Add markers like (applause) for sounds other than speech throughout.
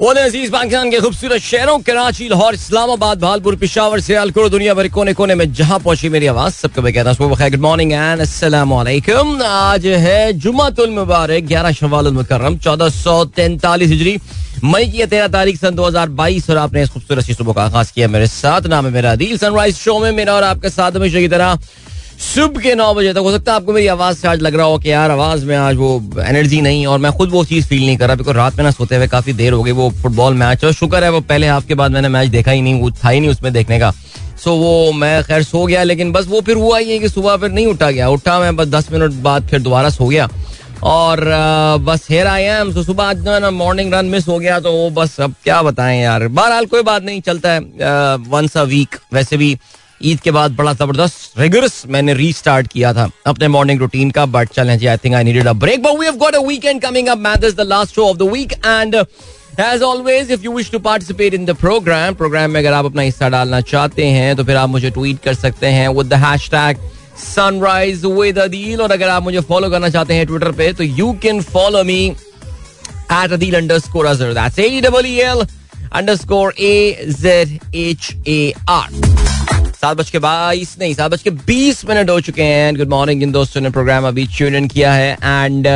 अज़ीज़ पाकिस्तान के खूबसूरत शहरों, कराची, लाहौर, इस्लामाबाद, भालपुर, पिशावर, सियालकोट, दुनिया भर कोने कोने में जहाँ पहुँची मेरी आवाज़, सबको मैं कहता हूँ गुड मॉर्निंग एंड वालेकुम आज है जुमातुल मुबारक, ग्यारह शवाल मुकर्रम, चौदह सौ तैंतालीस हिजरी, मई की तेरह तारीख सन दो हज़ार बाईस, और आपने इस खूबसूरत सुबह का आगाज़ किया मेरे साथ। नाम है मेरा दिल सनराइज शो में मेरा और आपके साथ हमेशा की तरह सुबह के नौ बजे तक, हो सकता है आपको मेरी आवाज़ से आज लग रहा हो कि यार आवाज़ में आज वो एनर्जी नहीं और मैं खुद वो चीज़ फील नहीं कर रहा, बिकॉज़ रात में ना सोते हुए काफ़ी देर हो गई, वो फुटबॉल मैच और शुक्र है वो पहले हाफ़ के बाद मैंने मैच देखा ही नहीं, वो था ही नहीं उसमें देखने का। सो वो मैं खैर सो गया, लेकिन बस वो फिर हुआ ही है कि सुबह फिर नहीं उठा गया। उठा मैं बस दस मिनट बाद फिर दोबारा सो गया। और बस हेयर आई एम तो सुबह आज ना मॉर्निंग रन मिस हो गया तो वो बस अब क्या बताएँ यार। बहरहाल कोई बात नहीं, चलता है वंस अ वीक वैसे भी ईद के बाद बड़ा ज़बरदस्त रिगरस मैंने रीस्टार्ट किया था अपने मॉर्निंग रूटीन का बट चलें जी I think I needed a break but we have got a weekend coming up man this the last show of the week and As always, if you wish to participate in the program, program में अगर आप अपना हिस्सा डालना चाहते हैं तो फिर आप मुझे ट्वीट कर सकते हैं with the hashtag sunrise with adil और अगर आप मुझे फॉलो करना चाहते हैं ट्विटर पे तो you can follow me at adil underscore azhar. That's a double e l underscore a z h a r. सात बज के बाईस नहीं सात बज के बीस मिनट हो चुके हैं। गुड मॉर्निंग जिन दोस्तों ने प्रोग्राम अभी ट्यून इन किया है and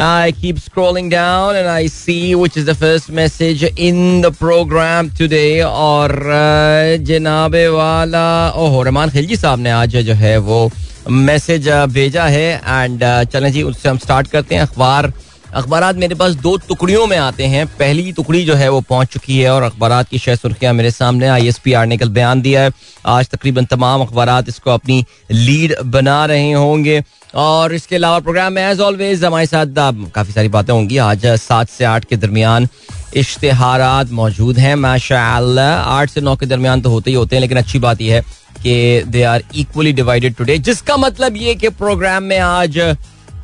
I keep scrolling down and I see which is the first message in the programme today और uh, जनाबे वाला ओहो रहमान खिलजी साहब ने आज जो है वो मैसेज uh, भेजा है एंड uh, चलें जी उससे हम स्टार्ट करते हैं। अखबार अखबार मेरे पास दो टुकड़ियों में आते हैं। पहली टुकड़ी जो है वो पहुँच चुकी है और अखबार की शह सुर्खियाँ मेरे सामने आई एस पी आर ने कल बयान दिया है। आज तकरीबन तमाम अखबार इसको अपनी लीड बना रहे होंगे। और इसके अलावा प्रोग्राम में एज ऑलवेज हमारे साथ काफ़ी सारी बातें होंगी। आज सात से आठ के दरमियान इश्तहार मौजूद हैं माशा आठ से नौ के दरमियान तो होते ही होते हैं, लेकिन अच्छी बात यह है कि they are equally divided today जिसका मतलब ये कि प्रोग्राम में आज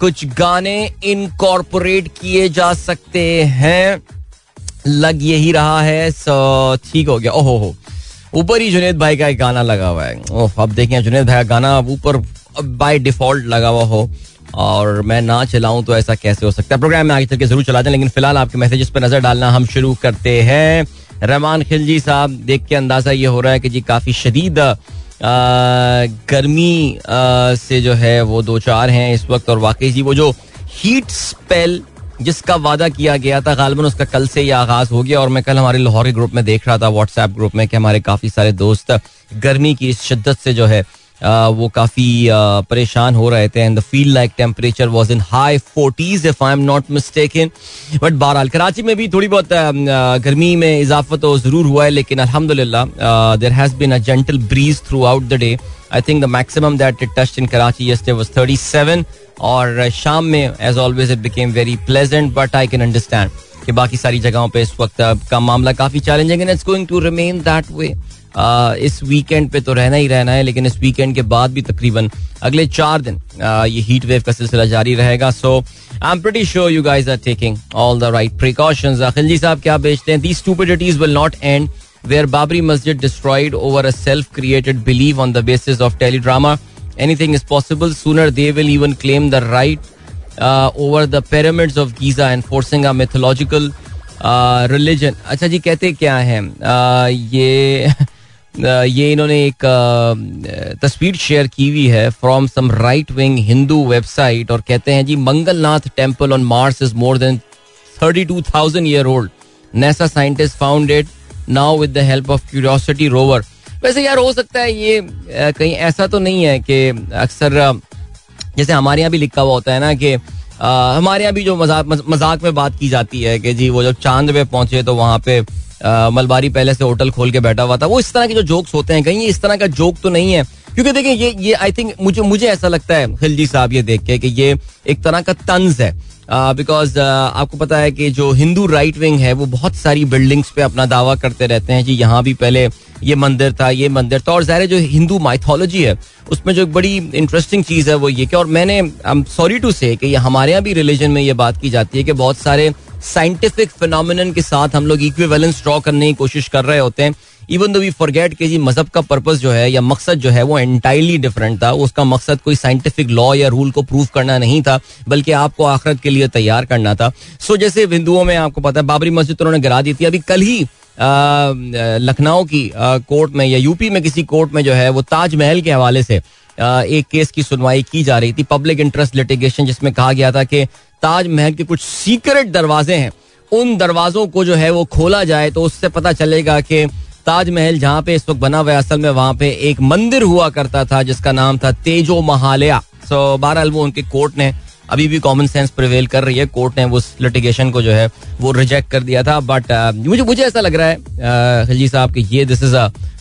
कुछ गाने इनकॉर्पोरेट किए जा सकते हैं। लग यही रहा है, सो, ठीक हो गया। ओहो हो। ऊपर ही जुनेद भाई का एक गाना लगा हुआ है। ओह, अब देखें जुनेद भाई का गाना ऊपर बाय डिफ़ॉल्ट लगा हुआ हो। और मैं ना चलाऊं तो ऐसा कैसे हो सकता है? प्रोग्राम में आगे चल के ज़रूर चला दें, लेकिन फ़िलहाल आपके मैसेजेस पर नज़र डालना हम शुरू करते हैं। रहमान खिलजी साहब, देख के अंदाज़ा ये हो रहा है कि जी काफ़ी शदीद गर्मी से जो है वो दो चार हैं इस वक्त और वाकई जी वो जो हीट स्पेल जिसका वादा किया गया था, गालबन उसका कल से ही आगाज़ हो गया और मैं कल हमारे लाहौर ग्रुप में देख रहा था व्हाट्सएप ग्रुप में कि हमारे काफ़ी सारे दोस्त गर्मी की इस शिद्दत से जो है वो काफ़ी परेशान हो रहे थे and the feel like temperature was in high forties if I am not mistaken but बहरहाल, कराची में भी थोड़ी बहुत गर्मी में इजाफा तो ज़रूर हुआ है, लेकिन अल्हम्दुलिल्लाह there has been a gentle breeze throughout the day I think the maximum that it touched in Karachi yesterday was 37 और शाम में as always it became very pleasant but I can understand कि बाकी सारी जगहों पे इस वक्त का मामला काफ़ी challenging and it's going to remain that way इस वीकेंड पे तो रहना ही रहना है लेकिन इस वीकेंड के बाद भी तकरीबन अगले चार दिन ये हीट वेव का सिलसिला जारी रहेगा। So I am pretty sure you guys are taking all the right precaution Akhil ji साहब क्या बेचते हैं? These stupidities will not end where Babri Masjid destroyed over a self created believe on the basis of teledrama anything is possible sooner they will even claim the right over the pyramids of Giza and forcing a mythological religion अच्छा जी कहते क्या है? uh, ये ये इन्होंने एक तस्वीर शेयर की हुई है from some right wing Hindu website और कहते हैं, जी, Mangalnath temple on Mars is more than thirty two thousand year old NASA scientist found it now with the help of Curiosity rover वैसे यार, हो सकता है ये कहीं ऐसा तो नहीं है कि अक्सर जैसे हमारे यहाँ भी लिखा हुआ होता है ना कि हमारे यहाँ भी जो मज़ाक मज़ाक में बात की जाती है कि जी, वो जब चाँद पे पहुँचे तो वहाँ पे मलबारी पहले से होटल खोल के बैठा हुआ था। वो इस तरह के जो जोक्स होते हैं कहीं इस तरह का जोक तो नहीं है। क्योंकि देखिए ये ये आई थिंक मुझे मुझे ऐसा लगता है खिलजी साहब ये देख के कि ये एक तरह का तंज है। बिकॉज़ uh, uh, आपको पता है कि जो हिंदू राइट विंग है वो बहुत सारी बिल्डिंग्स पे अपना दावा करते रहते हैं जी यहाँ भी पहले ये मंदिर था ये मंदिर था। और ज़ाहिर जो हिंदू माइथोलॉजी है उसमें जो एक बड़ी इंटरेस्टिंग चीज़ है वो ये कि और मैंने आई एम सॉरी टू से कि हमारे यहाँ भी रिलीजन में ये बात की जाती है कि बहुत सारे साइंटिफिक फिनोमिन के साथ हम लोग इक्विवेलेंस ड्रॉ करने की कोशिश कर रहे होते हैं। इवन दो वी फॉरगेट कि जी मज़हब का पर्पज जो है या मकसद जो है वो एंटायरली डिफरेंट था उसका मकसद कोई साइंटिफिक लॉ या रूल को प्रूव करना नहीं था बल्कि आपको आखरत के लिए तैयार करना था। सो so, जैसे हिंदुओं में आपको पता है बाबरी मस्जिद उन्होंने गिरा दी थी। अभी कल ही लखनऊ की कोर्ट में या यूपी में किसी कोर्ट में जो है वो ताजमहल के हवाले से एक केस की सुनवाई की जा रही थी, पब्लिक इंटरेस्ट लिटिगेशन, जिसमें कहा गया था कि ताजमहल के कुछ सीक्रेट दरवाजे हैं। उन दरवाजों को जो है वो खोला जाए तो उससे पता चलेगा कि ताजमहल जहाँ पे इस वक्त बना हुआ असल में वहाँ पे एक मंदिर हुआ करता था, जिसका नाम था तेजो महालया। सो बहरहाल वो उनके कोर्ट ने अभी भी कॉमन सेंस प्रिवेल कर रही है। कोर्ट ने उस लिटिगेशन को जो है वो रिजेक्ट कर दिया था। बट मुझे मुझे ऐसा लग रहा है खलजी साहब, कि ये दिस इज़ अ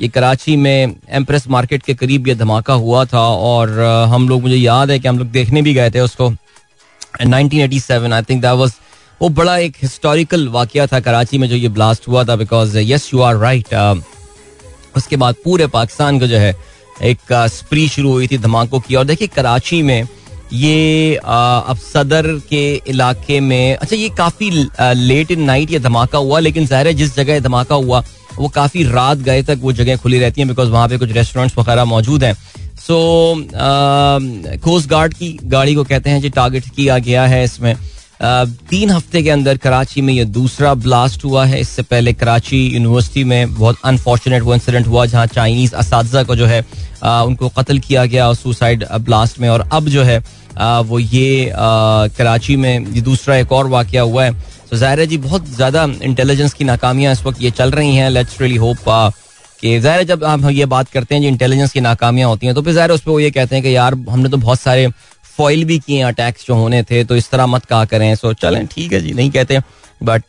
ये कराची में एम्प्रेस मार्केट के करीब ये धमाका हुआ था और हम लोग, मुझे याद है कि हम लोग देखने भी गए थे उसको। 1987 आई थिंक दैट वाज वो बड़ा एक हिस्टोरिकल वाक़ था कराची में जो ये ब्लास्ट हुआ था because yes you are right उसके बाद पूरे पाकिस्तान को जो है एक स्प्री शुरू हुई थी धमाकों की। और देखिए, कराची में ये अब सदर के इलाके में अच्छा ये काफ़ी लेट इन नाइट ये धमाका हुआ, लेकिन ज़ाहिर है जिस जगह धमाका हुआ वो काफ़ी रात गए तक वो जगह खुली रहती हैं बिकॉज़ वहाँ पे कुछ रेस्टोरेंट्स वगैरह मौजूद हैं। सो कोस्ट गार्ड की गाड़ी को कहते हैं जी टारगेट किया गया है इसमें। तीन हफ़्ते के अंदर कराची में ये दूसरा ब्लास्ट हुआ है। इससे पहले कराची यूनिवर्सिटी में बहुत अनफॉर्चुनेट वो इंसिडेंट हुआ जहाँ चाइनीज़ इस को जो है उनको कत्ल किया गया सुसाइड ब्लास्ट में। और अब जो है वो ये कराची में ये दूसरा एक और वाक़ हुआ है। तो ज़ाहिर है जी, बहुत ज़्यादा इंटेलिजेंस की नाकामियाँ इस वक्त ये चल रही हैं। लेट्स रियली होप कि ज़ाहिर है जब हम ये बात करते हैं जी इंटेलिजेंस की नाकामियाँ होती हैं तो फिर ज़ाहिर उस पर वो ये कहते हैं कि यार, हमने तो बहुत सारे फॉइल भी किए हैं अटैक्स जो होने थे तो इस तरह मत कहा करें। सो चलें, ठीक है जी, नहीं कहते बट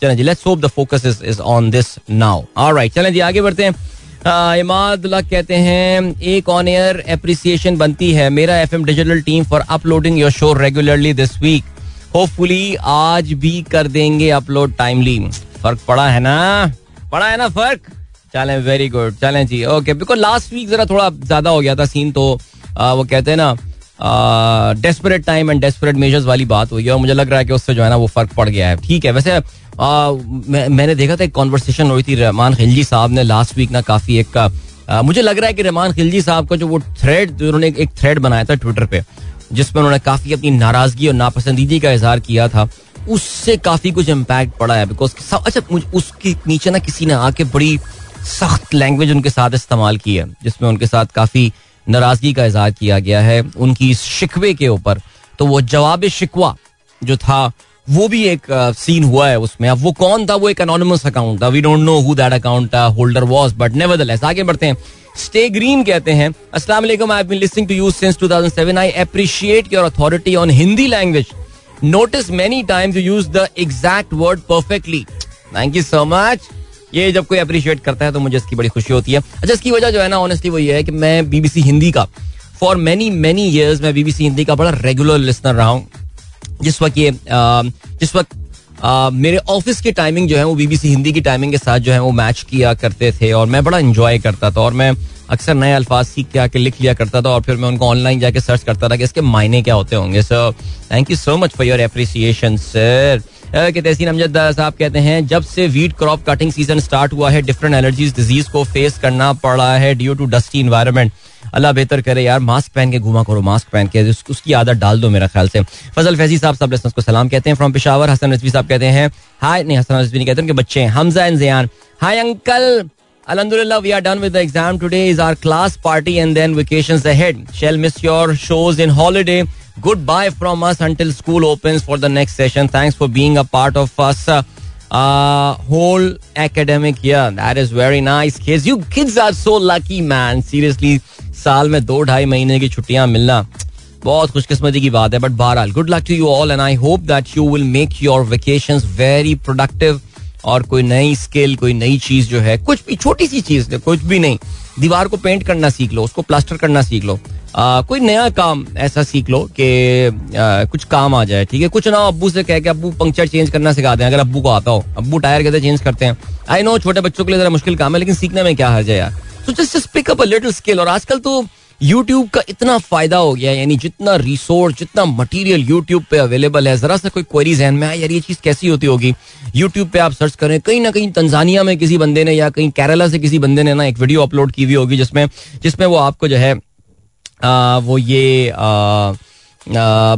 चलें जी let's hope the focus is is on this now alright चलें जी, आगे बढ़ते हैं। इमादुल्ला कहते हैं, एक ऑन एयर एप्रिसिएशन बनती है। Mera FM digital team for uploading your show regularly this week hopefully आज भी कर देंगे अपलोड टाइमली फ़र्क पड़ा है ना? पड़ा है ना फ़र्क? चलें वेरी गुड चलें जी ओके बिकॉज़ लास्ट वीक जरा थोड़ा ज़्यादा हो गया था सीन तो आ, वो कहते हैं ना desperate time and desperate measures वाली बात हुई है और मुझे लग रहा है कि उससे जो है ना वो फ़र्क पड़ गया है। ठीक है वैसे आ, मैं, मैंने देखा था एक कॉन्वर्सेशन हुई थी रहमान खिलजी साहब ने लास्ट वीक ना काफ़ी एक आ, मुझे लग रहा है कि रहमान खिलजी साहब का जो वो थ्रेड उन्होंने एक थ्रेड बनाया था ट्विटर पे। जिसमें उन्होंने काफ़ी अपनी नाराज़गी और नापसंदीदी का इजहार किया था, उससे काफ़ी कुछ इम्पैक्ट पड़ा है बिकॉज़ अच्छा उसके नीचे ना किसी ने आके बड़ी सख्त लैंग्वेज उनके साथ इस्तेमाल की है, जिसमें उनके साथ काफ़ी नाराज़गी का इजहार किया गया है, उनकी इस शिकवे के ऊपर। तो वो जवाब शिकवा जो था, वो भी एक सीन हुआ है उसमें। अब वो कौन था? वो एक अनोनिमस अकाउंट था। We don't know who that account holder was but nevertheless आगे बढ़ते हैं। स्टे ग्रीन कहते हैं। अस्सलाम वालेकुम I have been listening to you since 2007 I appreciate your authority on Hindi language notice many times you use the exact word perfectly thank you so much ये जब कोई अप्रिशिएट करता है तो मुझे इसकी बड़ी खुशी होती है। अच्छा इसकी वजह जो है ना ऑनेस्टली वो ये है कि मैं बीबीसी हिंदी का फॉर मेनी मेनी ईयर्स मैं बीबीसी हिंदी का बड़ा रेगुलर लिसनर रहा हूँ। जिस वक्त ये जिस वक्त मेरे ऑफ़िस की टाइमिंग जो है, वो बीबीसी हिंदी की टाइमिंग के साथ जो है, वो मैच किया करते थे और मैं बड़ा इंजॉय करता था और मैं अक्सर नए अल्फाज सीख के आके लिख लिया करता था और फिर मैं उनको ऑनलाइन जाके सर्च करता था कि इसके मायने क्या होते होंगे। Sir thank you so much for your appreciation sir Tahseen Amjad साहब कहते हैं जब से wheat crop cutting season start हुआ है डिफरेंट एलर्जीज डिज़ीज़ को फेस करना पड़ रहा है ड्यू टू डस्टी इन्वायरमेंट अल्लाह बेहतर करे यार मास्क पहन के घुमा करो मास्क पहन के उसकी आदत डाल दो मेरा ख्याल से फजल फैजी साहब सब लिसनर्स को सलाम कहते हैं फ्रॉम पिशावर हसन रजवी साहब कहते हैं हाय नहीं हसन रजवी नहीं कहते उनके बच्चे हैं Hamza and Ziyan hi uncle Alhamdulillah, we are done with the exam. Today is our class party and then vacations ahead. Shall miss your shows in holiday. Good bye from us until school open for the next session thanks for being a part of us whole academic that is very nice kids you kids are so lucky man seriously साल में दो ढाई महीने की छुट्टियाँ मिलना बहुत खुशकिस्मती की बात है बट बहरहाल good luck to you all and I hope that you will make your vacation very productive और कोई नई स्किल कोई नई चीज़ जो है, कुछ भी, छोटी सी चीज़, कुछ भी नहीं। दीवार को पेंट करना सीख लो, उसको प्लास्टर करना सीख लो। कोई नया काम ऐसा सीख लो कि कुछ काम आ जाए, ठीक है? कुछ ना अबू से कह के अबू पंक्चर चेंज करना सिखा दें, अगर अबू को आता हो। अबू टायर कहते चेंज करते हैं? आई नो छोटे बच्चों के लिए जरा मुश्किल काम है, लेकिन सीखने में क्या हर्ज है यार? So just just pick up a little skill और आजकल तो यूट्यूब का इतना फ़ायदा हो गया यानी जितना रिसोर्स जितना मटेरियल यूट्यूब पे अवेलेबल है, जरा सा कोई क्वेरी जहन में, यार ये चीज़ कैसी होती होगी? यूट्यूब पे आप सर्च करें, कहीं ना कहीं तंजानिया में किसी बंदे ने या कहीं केरला से किसी बंदे ने ना एक वीडियो अपलोड की हुई होगी, जिसमें जिसमें वो आपको जो है वो ये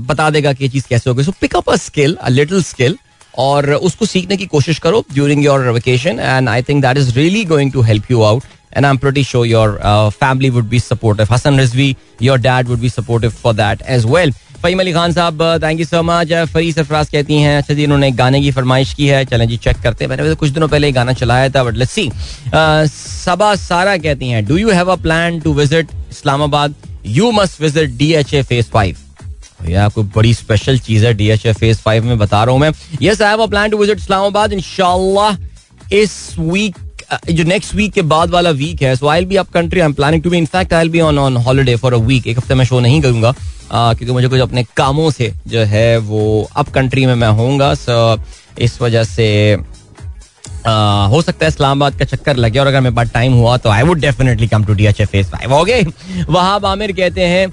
बता देगा कि चीज़ कैसे होगी। So pick up a skill a little skill और उसको सीखने की कोशिश करो during your vacation and I think that is really going to help you out and I'm pretty sure your uh, family would be supportive. Hassan Rizvi, your dad would be supportive for that as well. Faheem Ali Khan साहब thank you so much फरी सरफराज कहती हैं अच्छा जी इन्होंने गाने की फरमाइश की है। चलें जी चेक करते हैं। मैंने कुछ दिनों पहले गाना चलाया था बट लेट्स सी सबा सारा कहती हैं do you have a plan to visit Islamabad you must visit D H A phase five या कोई बड़ी स्पेशल चीज़ है D H A phase five में, बता रहा हूँ मैं। Yes I have plan to visit Islamabad इंशाल्लाह इस वीक जो नेक्स्ट वीक के बाद वाला वीक है so I be up country I am planning to be in fact I be on on holiday for a week एक हफ़्ते में शो नहीं करूँगा क्योंकि मुझे कुछ अपने कामों से जो है वो अप कंट्री में मैं होऊँगा सो इस वजह से हो सकता है इस्लामाबाद का चक्कर लगे और अगर मेरे पास टाइम हुआ तो I would definitely come to D H F S five okay Wahab Aamir कहते हैं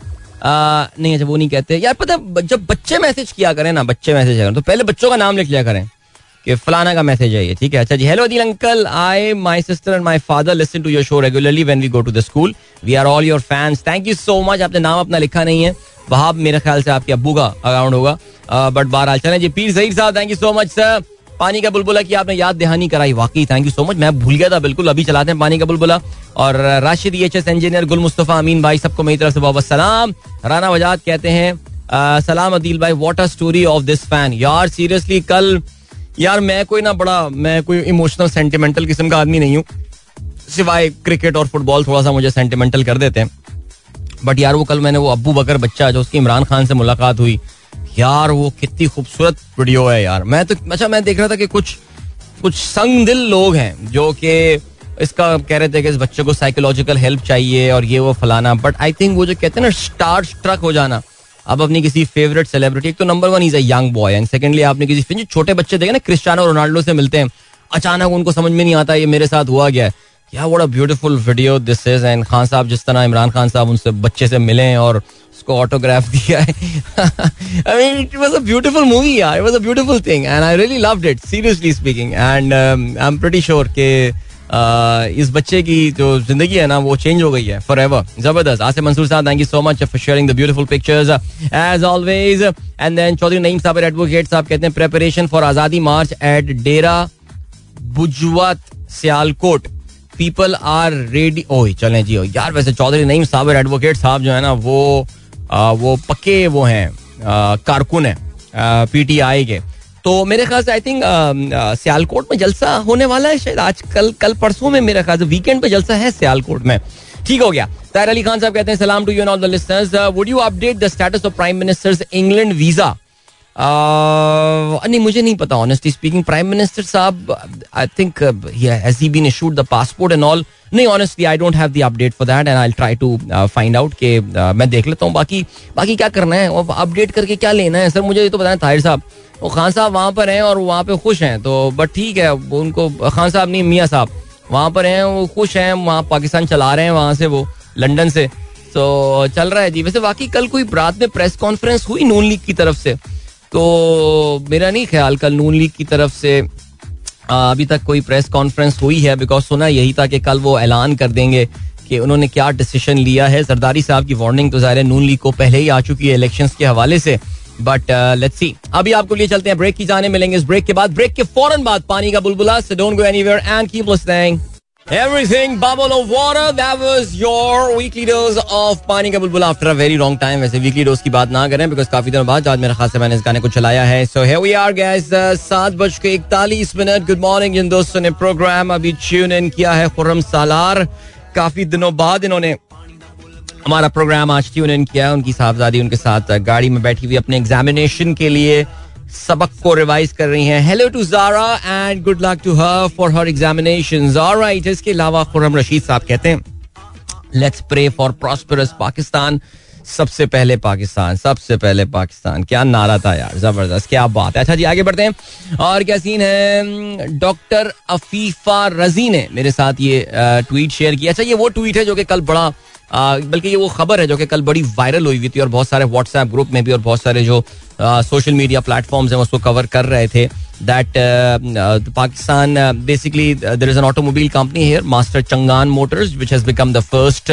नहीं अच्छा वो नहीं कहते। यार, पता जब बच्चे मैसेज किया करें ना, बच्चे मैसेज करें तो पहले बच्चों का नाम लिख लिया करें कि फलाना का मैसेज है ये, ठीक है? अच्छा जी hello Adil uncle I my sister and my father listen to your show regularly when we go to the school we are all your fans thank you so much आपने नाम अपना लिखा नहीं है। वहाँ मेरे ख्याल से आपके अबू का अकाउंट होगा। बट बहरहाल, चले जी, Pir Zaheer Sahab thank you so much sir पानी का बुलबुला की आपने याद दहानी कराई, वाकई थैंक यू सो मच मैं भूल गया था, बिल्कुल, अभी चलाते हैं पानी का बुलबुला। और Rashid H S engineer Gul Mustafa अमीन भाई, सबको मेरी तरफ़ से बहुत सलाम। राना वजाद कहते हैं सलाम अदील भाई what a story of this fan यार सीरियसली कल, यार, मैं कोई ना बड़ा, मैं कोई इमोशनल सेंटिमेंटल किस्म का आदमी नहीं हूँ। सिवाय क्रिकेट और फुटबॉल थोड़ा सा मुझे सेंटिमेंटल कर देते हैं। बट यार, वो कल मैंने वो अब्बू बकर बच्चा, जो उसकी इमरान खान से मुलाकात हुई यार, वो कितनी खूबसूरत वीडियो है यार। मैं तो अच्छा मैं देख रहा था कि कुछ कुछ संग दिल लोग हैं जो कि इसका कह रहे थे कि इस बच्चे को साइकोलॉजिकल हेल्प चाहिए और ये वो फलाना। बट आई थिंक वो जो कहते हैं ना स्टार स्ट्रक हो जाना। अब अपनी किसी फेवरेट सेलिब्रिटी एक तो number one is a young boy and secondly आपने किसी फिर छोटे बच्चे देखे ना क्रिस्टियानो रोनाल्डो से मिलते हैं। अचानक उनको समझ में नहीं आता ये मेरे साथ हुआ गया है। क्या what a beautiful video this is and Khan Sahab, जिस तरह इमरान खान साहब उनसे, बच्चे से मिले और उसको ऑटोग्राफ दिया है। I mean it was a beautiful movie यार। It was a beautiful thing and I really loved it seriously speaking and I am pretty sure के इस बच्चे की जो ज़िंदगी है ना, वो चेंज हो गई है फॉर एवर ज़बरदस्त। Asif Mansoor Sahab thank you so much for sharing the beautiful pictures as always and then Chaudhry Naeem Sahab advocate Sahab कहते हैं preparation for Azadi march at Dera Bujwat Sialkot people are ready ओ चले जी यार, वैसे चौधरी नईम साहब advocate साहब जो है ना, वो वो पक्के वो हैं कारकुन है पीटीआई के। तो मेरे ख्याल से आई थिंक सियालकोट में जलसा होने वाला है शायद आज, कल कल परसों में मेरे ख्याल से वीकेंड पे जलसा है सियालकोट में। ठीक हो गया। तहर अली खान साहब कहते हैं, सलाम to you all the listeners would you update the status of prime ministers England visa नहीं, मुझे नहीं पता honestly speaking prime minister Sahab I think has he been issued the passport and all नहीं honestly I don't have the update for that and I try to find out के मैं देख लेता हूँ। बाकी बाकी क्या करना है? और अपडेट करके क्या लेना है? सर मुझे ये तो बताना ताहिर साहब, वो खान साहब वहाँ पर हैं और वहाँ पे खुश हैं। तो बट ठीक है उनको, खान साहब नहीं, मियाँ साहब, वहाँ पर हैं, वो खुश हैं, वहाँ पाकिस्तान चला रहे हैं, वहाँ से वो, लंदन से। तो चल रहा है जी। वैसे बाकी कल कोई, रात में प्रेस कॉन्फ्रेंस हुई नून लीग की तरफ़ से? तो मेरा नहीं ख्याल कल नून लीग की तरफ़ से अभी तक कोई प्रेस कॉन्फ्रेंस हुई है बिकॉज़ सुना यही था कि कल वो ऐलान कर देंगे कि उन्होंने क्या डिसीज़न लिया है। जरदारी साहब की वार्निंग तो ज़ाहिर है नून लीग को पहले ही आ चुकी है इलेक्शन के हवाले से। बट लेट्स सी अभी आपको लिए चलते हैं ब्रेक की जाने, मिलेंगे इस ब्रेक के बाद। ब्रेक के फ़ौरन बाद पानी का बुलबुला so don't go anywhere and keep listening Everything bubble of water. That was your weekly dose of पानी का बुलबुल after a very long time. वैसे weekly dose की बात ना करें, because काफ़ी दिनों बाद आज मेरे खास से मैंने इस गाने को चलाया है. So here we are, guys. सात बज के इकतालीस मिनट. Good morning जिन दोस्तों ने प्रोग्राम अभी ट्यून इन किया है खुर्रम सालार काफ़ी दिनों बाद इन्होंने हमारा प्रोग्राम आज ट्यून इन किया है उनकी साहबजादी उनके साथ गाड़ी में बैठी हुई अपने एग्जामिनेशन के लिए सबक को रिवाइज कर रही हैं। Hello to Zara and good luck to her for her examination alright इसके अलावा खुरम रशीद साहब कहते हैं let's pray for prosperous Pakistan. सबसे पहले पाकिस्तान, सबसे पहले पाकिस्तान। क्या नारा था यार, ज़बरदस्त, क्या बात है। अच्छा जी, आगे बढ़ते हैं। और क्या सीन है? डॉक्टर अफीफा रज़ी ने मेरे साथ ये ट्वीट शेयर किया अच्छा ये वो ट्वीट है जो कि कल बड़ा बल्कि ये वो खबर है जो कि कल बड़ी वायरल हुई हुई थी और बहुत सारे व्हाट्सएप ग्रुप में भी और बहुत सारे जो सोशल मीडिया प्लेटफॉर्म्स हैं उसको कवर कर रहे थे that Pakistan basically there is an automobile company here Master Changan Motors which has become the first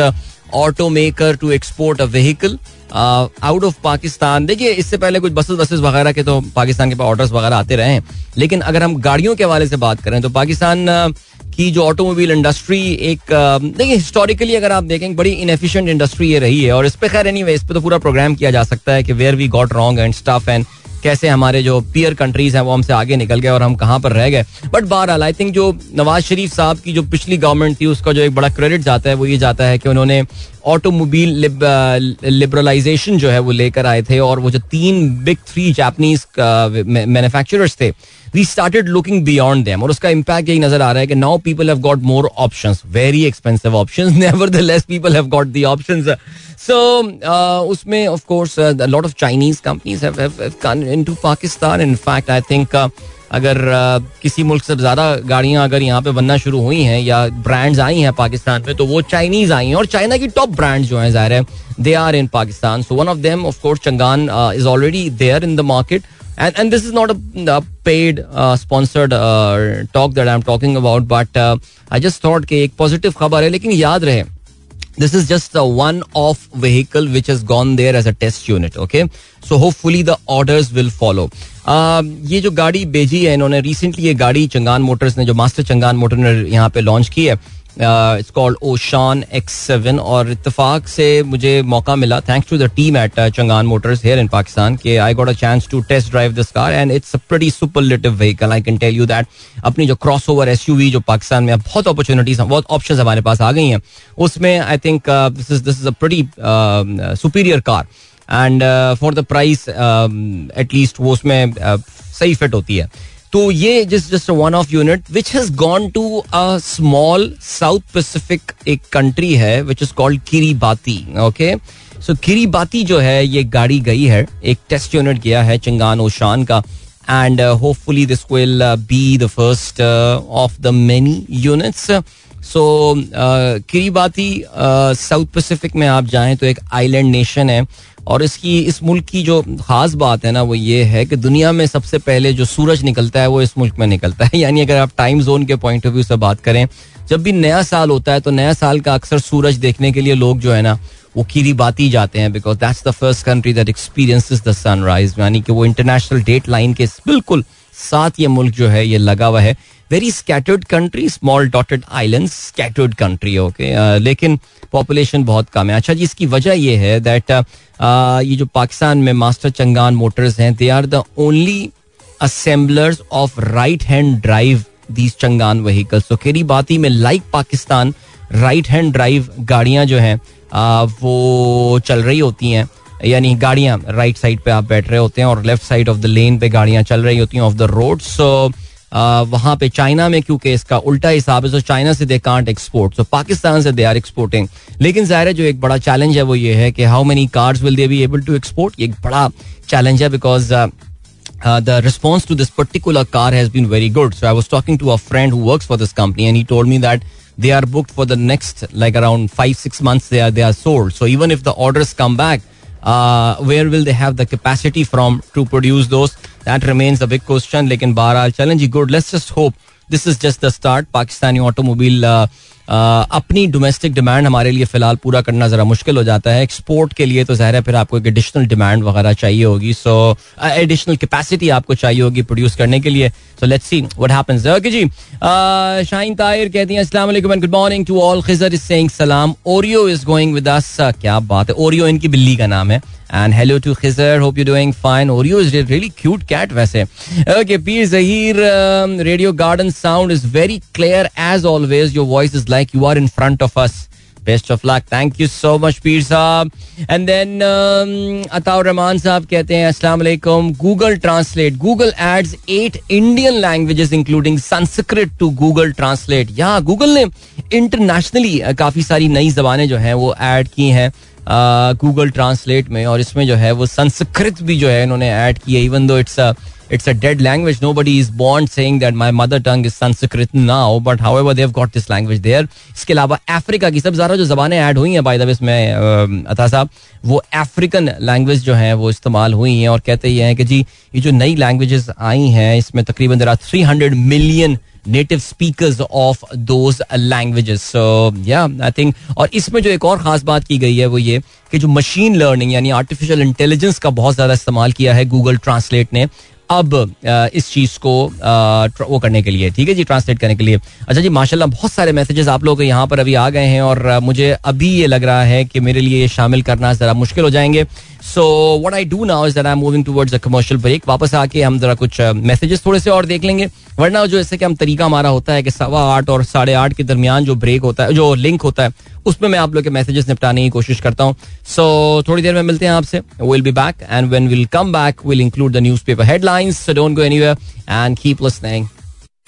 auto maker to export a vehicle out of Pakistan देखिए इससे पहले कुछ बसेस बसेस वगैरह के तो पाकिस्तान के पास ऑर्डर्स वगैरह आते रहे हैं। लेकिन अगर हम गाड़ियों के हवाले से बात करें तो पाकिस्तान uh, की जो ऑटोमोबाइल इंडस्ट्री एक देखिए हिस्टोरिकली अगर आप देखें, बड़ी इनएफिशिएंट इंडस्ट्री ये रही है। और इस पर खैर एनी इस पर तो पूरा प्रोग्राम किया जा सकता है कि where we got wrong and stuff and कैसे हमारे जो पियर कंट्रीज़ हैं, वो हमसे आगे निकल गए और हम कहाँ पर रह गए। बट बहरहाल आई थिंक जो नवाज़ शरीफ साहब की जो पिछली गवर्नमेंट थी, उसका जो एक बड़ा क्रेडिट जाता है, वो ये जाता है कि उन्होंने ऑटोमोबाइल लिबरलाइजेशन जो है, वो लेकर आए थे और वो जो तीन बिग थ्री जापनीज मैन्युफैक्चरर्स थे we started looking beyond them और उसका इम्पैक्ट यही नज़र आ रहा है कि now people have got more options very expensive options nevertheless people have got the options so उसमें of lot of Chinese companies into Pakistan in fact I think अगर uh, किसी मुल्क से ज़्यादा गाड़ियाँ अगर यहाँ पे बनना शुरू हुई हैं या ब्रांड्स आई हैं पाकिस्तान में तो वो चाइनीज़ आई हैं और चाइना की टॉप ब्रांड जो हैं ज़ाहिर है they are in Pakistan so one of them of course Changan is already there in the market and and this is not a, a paid uh, sponsored uh, talk that I'm talking about but uh, I just thought कि एक positive खबर है लेकिन याद रहे this is just a one off vehicle which has gone there as a test unit okay so hopefully the orders will follow uh, ये जो गाड़ी भेजी है इन्होंने रिसेंटली ये गाड़ी चंगान मोटर्स ने जो मास्टर चंगान मोटर ने यहाँ पे लॉन्च की है it's called Oshan X seven और इतफाक से मुझे मौका मिला thanks to the team at Changan Motors here in Pakistan के I got a chance to test drive this car and it's a pretty superlative vehicle I can tell you that अपनी जो crossover S U V जो पाकिस्तान में बहुत opportunities बहुत option हमारे पास आ गई हैं। उसमें I think this is this is a pretty superior car and for the price at least वो उसमें uh, सही फिट होती है। तो ये just just one of unit which has gone to a small South Pacific एक country है which is called Kiribati okay so Kiribati जो है, ये गाड़ी गई है, एक टेस्ट यूनिट गया है चिंगान ओशान का and hopefully this will be the first of the many units so Kiribati South Pacific में आप जाएँ तो एक आइलैंड नेशन है और इसकी, इस मुल्क की जो खास बात है ना, वो ये है कि दुनिया में सबसे पहले जो सूरज निकलता है, वो इस मुल्क में निकलता है। (laughs) यानी अगर आप टाइम जोन के पॉइंट ऑफ़ व्यू से बात करें, जब भी नया साल होता है तो नया साल का अक्सर सूरज देखने के लिए लोग जो है ना, वो कीरी बाती जाते हैं because that's the first country that experience the sunrise यानी कि वो इंटरनेशनल डेट लाइन के बिल्कुल साथ ये मुल्क जो है, ये लगा हुआ है। Very scattered country small dotted island scattered country okay लेकिन पॉपुलेशन बहुत कम है। अच्छा जी, इसकी वजह यह है दैट ये जो पाकिस्तान में मास्टर चंगान मोटर्स हैं they are the only assemblers of right hand drive these Changan vehicles तो केरी बाती में like Pakistan right hand drive गाड़ियाँ जो हैं वो चल रही होती हैं। यानी गाड़ियाँ राइट साइड पे आप बैठ रहे होते हैं और left side of the lane पे गाड़ियाँ चल रही होती हैं ऑफ़ द रोड सो वहाँ पे चाइना में, क्योंकि इसका उल्टा हिसाब है तो चाइना से दे कांट एक्सपोर्ट तो पाकिस्तान से दे आर एक्सपोर्टिंग लेकिन ज़ाहिर है, जो एक बड़ा चैलेंज है, वो ये है कि how many cars will they be able to export एक बड़ा चैलेंज है because the response to this particular car has been very good so I was talking to a friend who works for this company and he told me that they are booked for the next, like, around five, six months they are they are sold. So even if the orders come back uh, where will they have the capacity from to produce those that remains the big question लेकिन बहरहाल चलें जी good let's just hope this is just the start Pakistani automobile अपनी domestic demand हमारे लिए फ़िलहाल पूरा करना जरा मुश्किल हो जाता है। एक्सपोर्ट के लिए तो ज़ाहिर है फिर आपको एक एडिशनल डिमांड वगैरह चाहिए होगी। सो एडिशनल कैपेसिटी आपको चाहिए होगी प्रोड्यूस करने के लिए। So let's see what happens okay जी शाहीन ताहिर कहती हैं, अस्सलाम वालेकुम and good morning to all Khizar is saying सलाम Oreo is going with us क्या बात है? ओरियो इनकी बिल्ली का नाम है। And hello to Khizar hope you doing fine और you is really cute cat वैसे okay Pir Zaheer radio garden sound is very clear as always your voice is like you are in front of us best of luck thank you so much Pir Sahab and then Ataur Rahman साहब कहते हैं अस्सलाम वालेकुम Google Translate Google adds eight Indian languages including Sanskrit to Google Translate या Google ने internationally काफ़ी सारी नई जबानें जो हैं, वो ऐड की हैं। गूगल ट्रांसलेट में और इसमें जो है वो संस्कृत भी जो है इन्होंने ऐड किया even though it's it's a dead language. Nobody is born saying that my mother tongue is Sanskrit now, but however they've got this language there. इसके अलावा अफ्रीका की सब ज़्यादा जो जबानें ऐड हुई हैं बाय द वे इसमें अता साहब वो अफ्रीकन लैंग्वेज जो है वो इस्तेमाल हुई हैं और कहते ये हैं कि जी ये जो नई लैंग्वेजेस आई हैं इसमें तकरीबन ज़रा three hundred million native speaker of those languages so yeah I think और इसमें जो एक और खास बात की गई है वो ये कि जो मशीन लर्निंग यानी आर्टिफिशियल इंटेलिजेंस का बहुत ज़्यादा इस्तेमाल किया है गूगल ट्रांसलेट ने अब इस चीज़ को वो करने के लिए, ठीक है जी ट्रांसलेट करने के लिए। अच्छा जी, माशाल्लाह, बहुत सारे मैसेजेस आप लोग यहाँ पर अभी आ गए हैं और मुझे अभी ये लग रहा है कि मेरे लिए ये शामिल करना जरा मुश्किल हो जाएँगे। So what I do now is that I am moving towards a commercial break वापस आके हम जरा कुछ मैसेजेस थोड़े से और देख लेंगे। वरना जो जैसे कि हम तरीका हमारा होता है कि सवा आठ और साढ़े आठ के दरमियान जो ब्रेक होता है, जो लिंक होता है उसमें मैं आप लोग के मैसेजेस निपटाने की कोशिश करता हूँ। सो so, थोड़ी देर में मिलते हैं आपसे। Will be back and when will come back will include the newspaper headlines so don't go anywhere and keep listening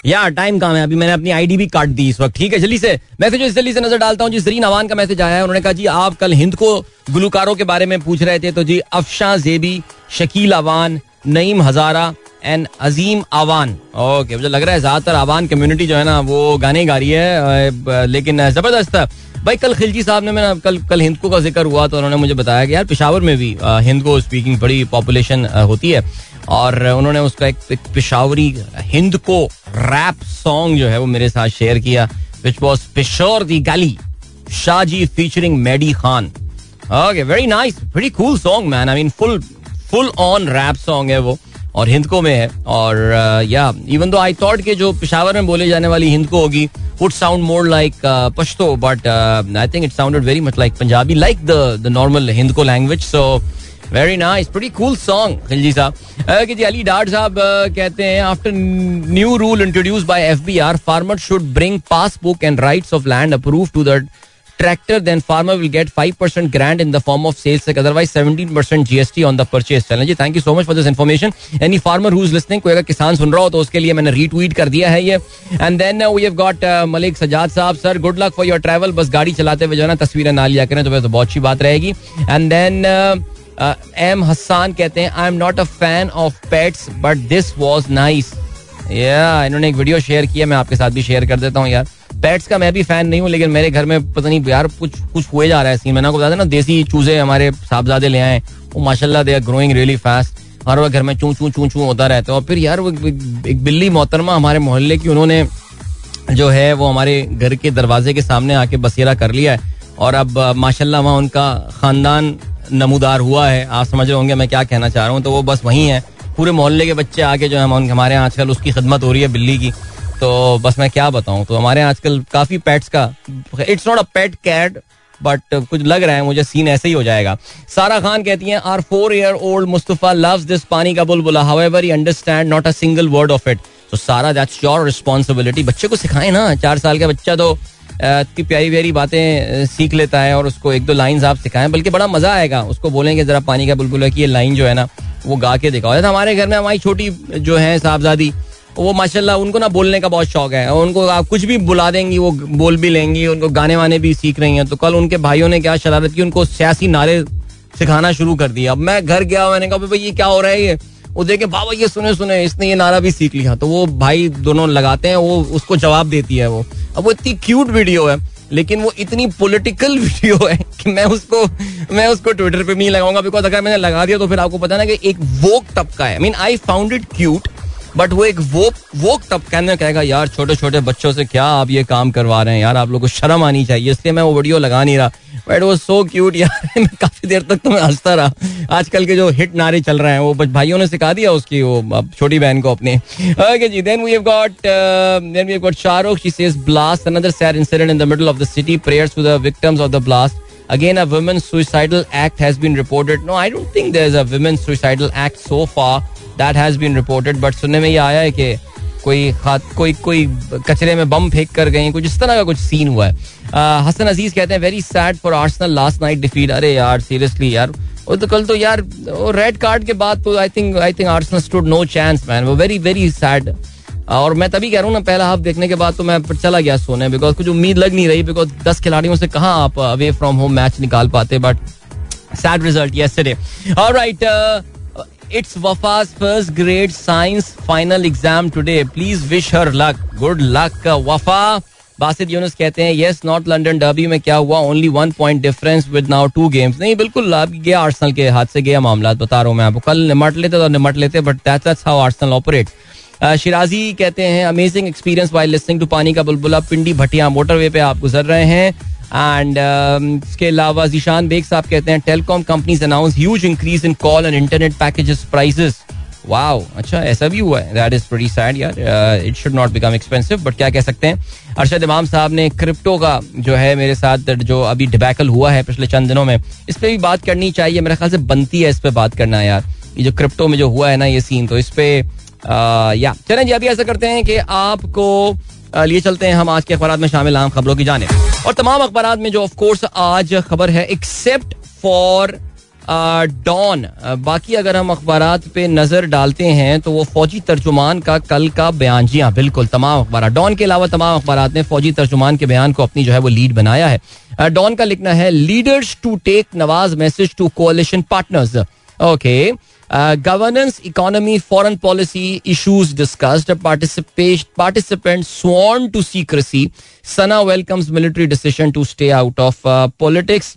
यार टाइम काम है? अभी मैंने अपनी आईडी भी काट दी इस वक्त। ठीक है जल्दी से मैसेज जल्दी से नज़र डालता हूँ। जी जरीन अवान का मैसेज आया है। उन्होंने कहा जी आप कल हिंद को गुलकारों के बारे में पूछ रहे थे तो जी Afsha J B Shakeel Awan Naeem Hazara and Azeem Awan. Okay मुझे लग रहा है ज़्यादातर आवान कम्युनिटी जो है ना वो गाने गा रही है लेकिन ज़बरदस्त। भाई कल खिलजी साहब ने मैंने कल कल हिंदको का ज़िक्र हुआ तो उन्होंने मुझे बताया कि यार पिशावर में भी हिंद को स्पीकिंग बड़ी पॉपुलेशन होती है। और उन्होंने उसका एक, पिशावरी हिंद को रैप सॉन्ग जो है वो मेरे साथ शेयर किया which was Pishor the Gali Shahji featuring Medi Khan okay very nice very cool song man I mean full full on rap song है वो, और हिंद को में है, और या इवन दो आई थॉट के जो पिशावर में बोले जाने वाली हिंद को होगी would sound more like Pashto but I think it sounded very much like Punjabi like the the normal Hindko language so very ना it's pretty cool song Khilji Sahab ji Ali Dar Sahab कहते हैं after new rule introduce by FBR farmer should bring passbook and rights of land approve to that tractor, then farmer will get 5% grant in the form of sales tax. Otherwise, 17% GST on the purchase. चलें जी thank you so much for this information any farmer who is कोई अगर किसान सुन रहा हो तो उसके लिए मैंने रीट्वीट कर दिया है ये। And then we have got Malik Sajjad Sahab sir good luck for your travel बस गाड़ी चलाते हुए जो है ना तस्वीरें ना लिया करें तो, तो बहुत अच्छी बात रहेगी। एंड देन एम हसान कहते हैं I am not a fan of pets but this was nice yeah इन्होंने एक वीडियो शेयर किया मैं आपके साथ भी शेयर कर देता हूँ यार। पेट्स का मैं भी फ़ैन नहीं हूँ, लेकिन मेरे घर में पता नहीं यार कुछ कुछ हुए जा रहा है सीन मैंने आपको बता ना, देसी चूजे हमारे साहबजादे ले आए। वो माशाल्लाह they are growing really fast हर वक्त घर में चू चू चू चू होता रहता है। और फिर यार वो एक बिल्ली मोहतरमा हमारे मोहल्ले की उन्होंने जो है, वो हमारे घर के दरवाजे के सामने आके बसेरा कर लिया है। और अब माशाल्लाह वहाँ उनका खानदान नमूदार हुआ है। आप समझ रहे होंगे मैं क्या कहना चाह रहा हूँ। तो वो बस वही है। पूरे मोहल्ले के बच्चे आके जो है हमारे यहाँ आजकल उसकी खिदमत हो रही है बिल्ली की। तो बस मैं क्या बताऊँ तो हमारे आजकल काफ़ी पेट्स का it's not a pet cat but कुछ लग रहा है, मुझे सीन ऐसे ही हो जाएगा। सारा खान कहती हैं our four year old Mustafa loves this पानी का बुलबुला however he understand not a single word of it तो सारा दैट्स योर रिस्पॉन्सिबिलिटी बच्चे को सिखाए ना, चार साल का बच्चा तो इतनी प्यारी प्यारी बातें सीख लेता है और उसको एक दो लाइन आप सिखाएँ, बल्कि बड़ा मज़ा आएगा। उसको बोलेंगे जरा पानी का बुलबुला की ये लाइन जो है ना, वो गा के दिखाओ। हमारे घर में हमारी छोटी जो है साहबजादी वो माशाल्लाह, उनको ना बोलने का बहुत शौक है। उनको आप कुछ भी बुला देंगी, वो बोल भी लेंगी, उनको गाने वाने भी सीख रही हैं। तो कल उनके भाइयों ने क्या शरारत की? उनको सियासी नारे सिखाना शुरू कर दिया। अब मैं घर गया, मैंने कहा भाई, ये क्या हो रहा है ये? वो देखे, बाबा, ये सुने सुने, इसने ये नारा भी सीख लिया। तो वो भाई दोनों लगाते हैं, वो उसको जवाब देती है वो। अब वो इतनी क्यूट वीडियो है, लेकिन वो इतनी पॉलिटिकल वीडियो है कि मैं उसको मैं उसको ट्विटर पे भी नहीं लगाऊँगा बिकॉज़ अगर मैंने लगा दिया तो फिर आपको पता ना कि एक वोक तबका है। I mean I found it cute but वो एक वो वो तब कहने कहेगा यार छोटे छोटे बच्चों से क्या आप ये काम करवा रहे हैं? यार आप लोग को शर्म आनी चाहिए इसलिए मैं वो वीडियो लगा नहीं रहा. बट वो सो क्यूट (laughs) यार मैं काफ़ी देर तक तो मैं हंसता रहा। आजकल के जो हिट नारे चल रहे हैं वो भाइयों ने सिखा दिया उसकी वो छोटी बहन को अपने। Okay ji then we have got then we have got Shahrukh she says blast another sad incident in the middle of the city prayers to the victims of the blast Again, a women's act has been reported. No, I don't think there's a women's suicidal act so far. That has been reported but सुनने में ये आया है कि कोई खात, कोई कोई कचरे में बम फेंक कर गए कुछ इस तरह का कुछ सीन हुआ है। हसन अज़ीज़ कहते हैं very sad for Arsenal last night defeat अरे यार सीरियसली यार, वो तो कल तो यार रेड कार्ड के बाद तो I think I think Arsenal stood no chance man वो वेरी वेरी सैड और मैं तभी कह रहा हूँ ना, पहला हाफ़ देखने के बाद तो मैं चला गया सोने बिकॉज़ कुछ उम्मीद लग नहीं रही बिकॉज़ दस खिलाड़ियों से कहा आप अवे फ्रॉम होम मैच निकाल पाते but sad result yesterday. All right. Uh, first grade science final exam final please wish her luck good luck Wafa Basit Yunus कहते हैं यस नॉर्थ लंदन डर्बी में क्या हुआ? Only one point difference with now two games नहीं बिल्कुल अब गया Arsenal के हाथ से गया मामला बता रहा हूँ मैं आपको। कल निमट लेते तो निमट लेते but that's how Arsenal operate Shirazi कहते हैं amazing experience why listening to पानी का बुलबुला पिंडी भटिया मोटरवे पे आप गुजर रहे हैं। एंड um, इसके अलावा जीशान बेग साहब कहते हैं telecom companies announce huge increase in call and internet packages prices wow अच्छा ऐसा भी हुआ है। दैट इज़ प्रीटी सैड यार। It should not become expensive but क्या कह सकते हैं? अरशद इमाम साहब ने क्रिप्टो का जो है मेरे साथ जो अभी डिबैकल हुआ है पिछले चंद दिनों में इस पर भी बात करनी चाहिए। मेरे ख्याल से बनती है इस पर बात करना यार। ये जो क्रिप्टो में जो हुआ है ना ये सीन तो इस पे या चलें जी अभी ऐसा करते हैं कि आपको लिए चलते हैं हम आज के अखबार में शामिल आम खबरों की जाने और तमाम अखबार में जो ऑफकोर्स आज खबर है एक्सेप्ट फॉर डॉन बाकी अगर हम अखबार पे नज़र डालते हैं तो वो फौजी तर्जुमान का कल का बयान। जी हाँ बिल्कुल, तमाम अखबार डॉन के अलावा तमाम अखबार ने फौजी तर्जुमान के बयान को अपनी जो है वो लीड बनाया है। डॉन का लिखना है leaders to take Nawaz message to coalition partners okay governance economy foreign policy issues discussed participant sworn to secrecy Sana welcomes military decision to stay out of politics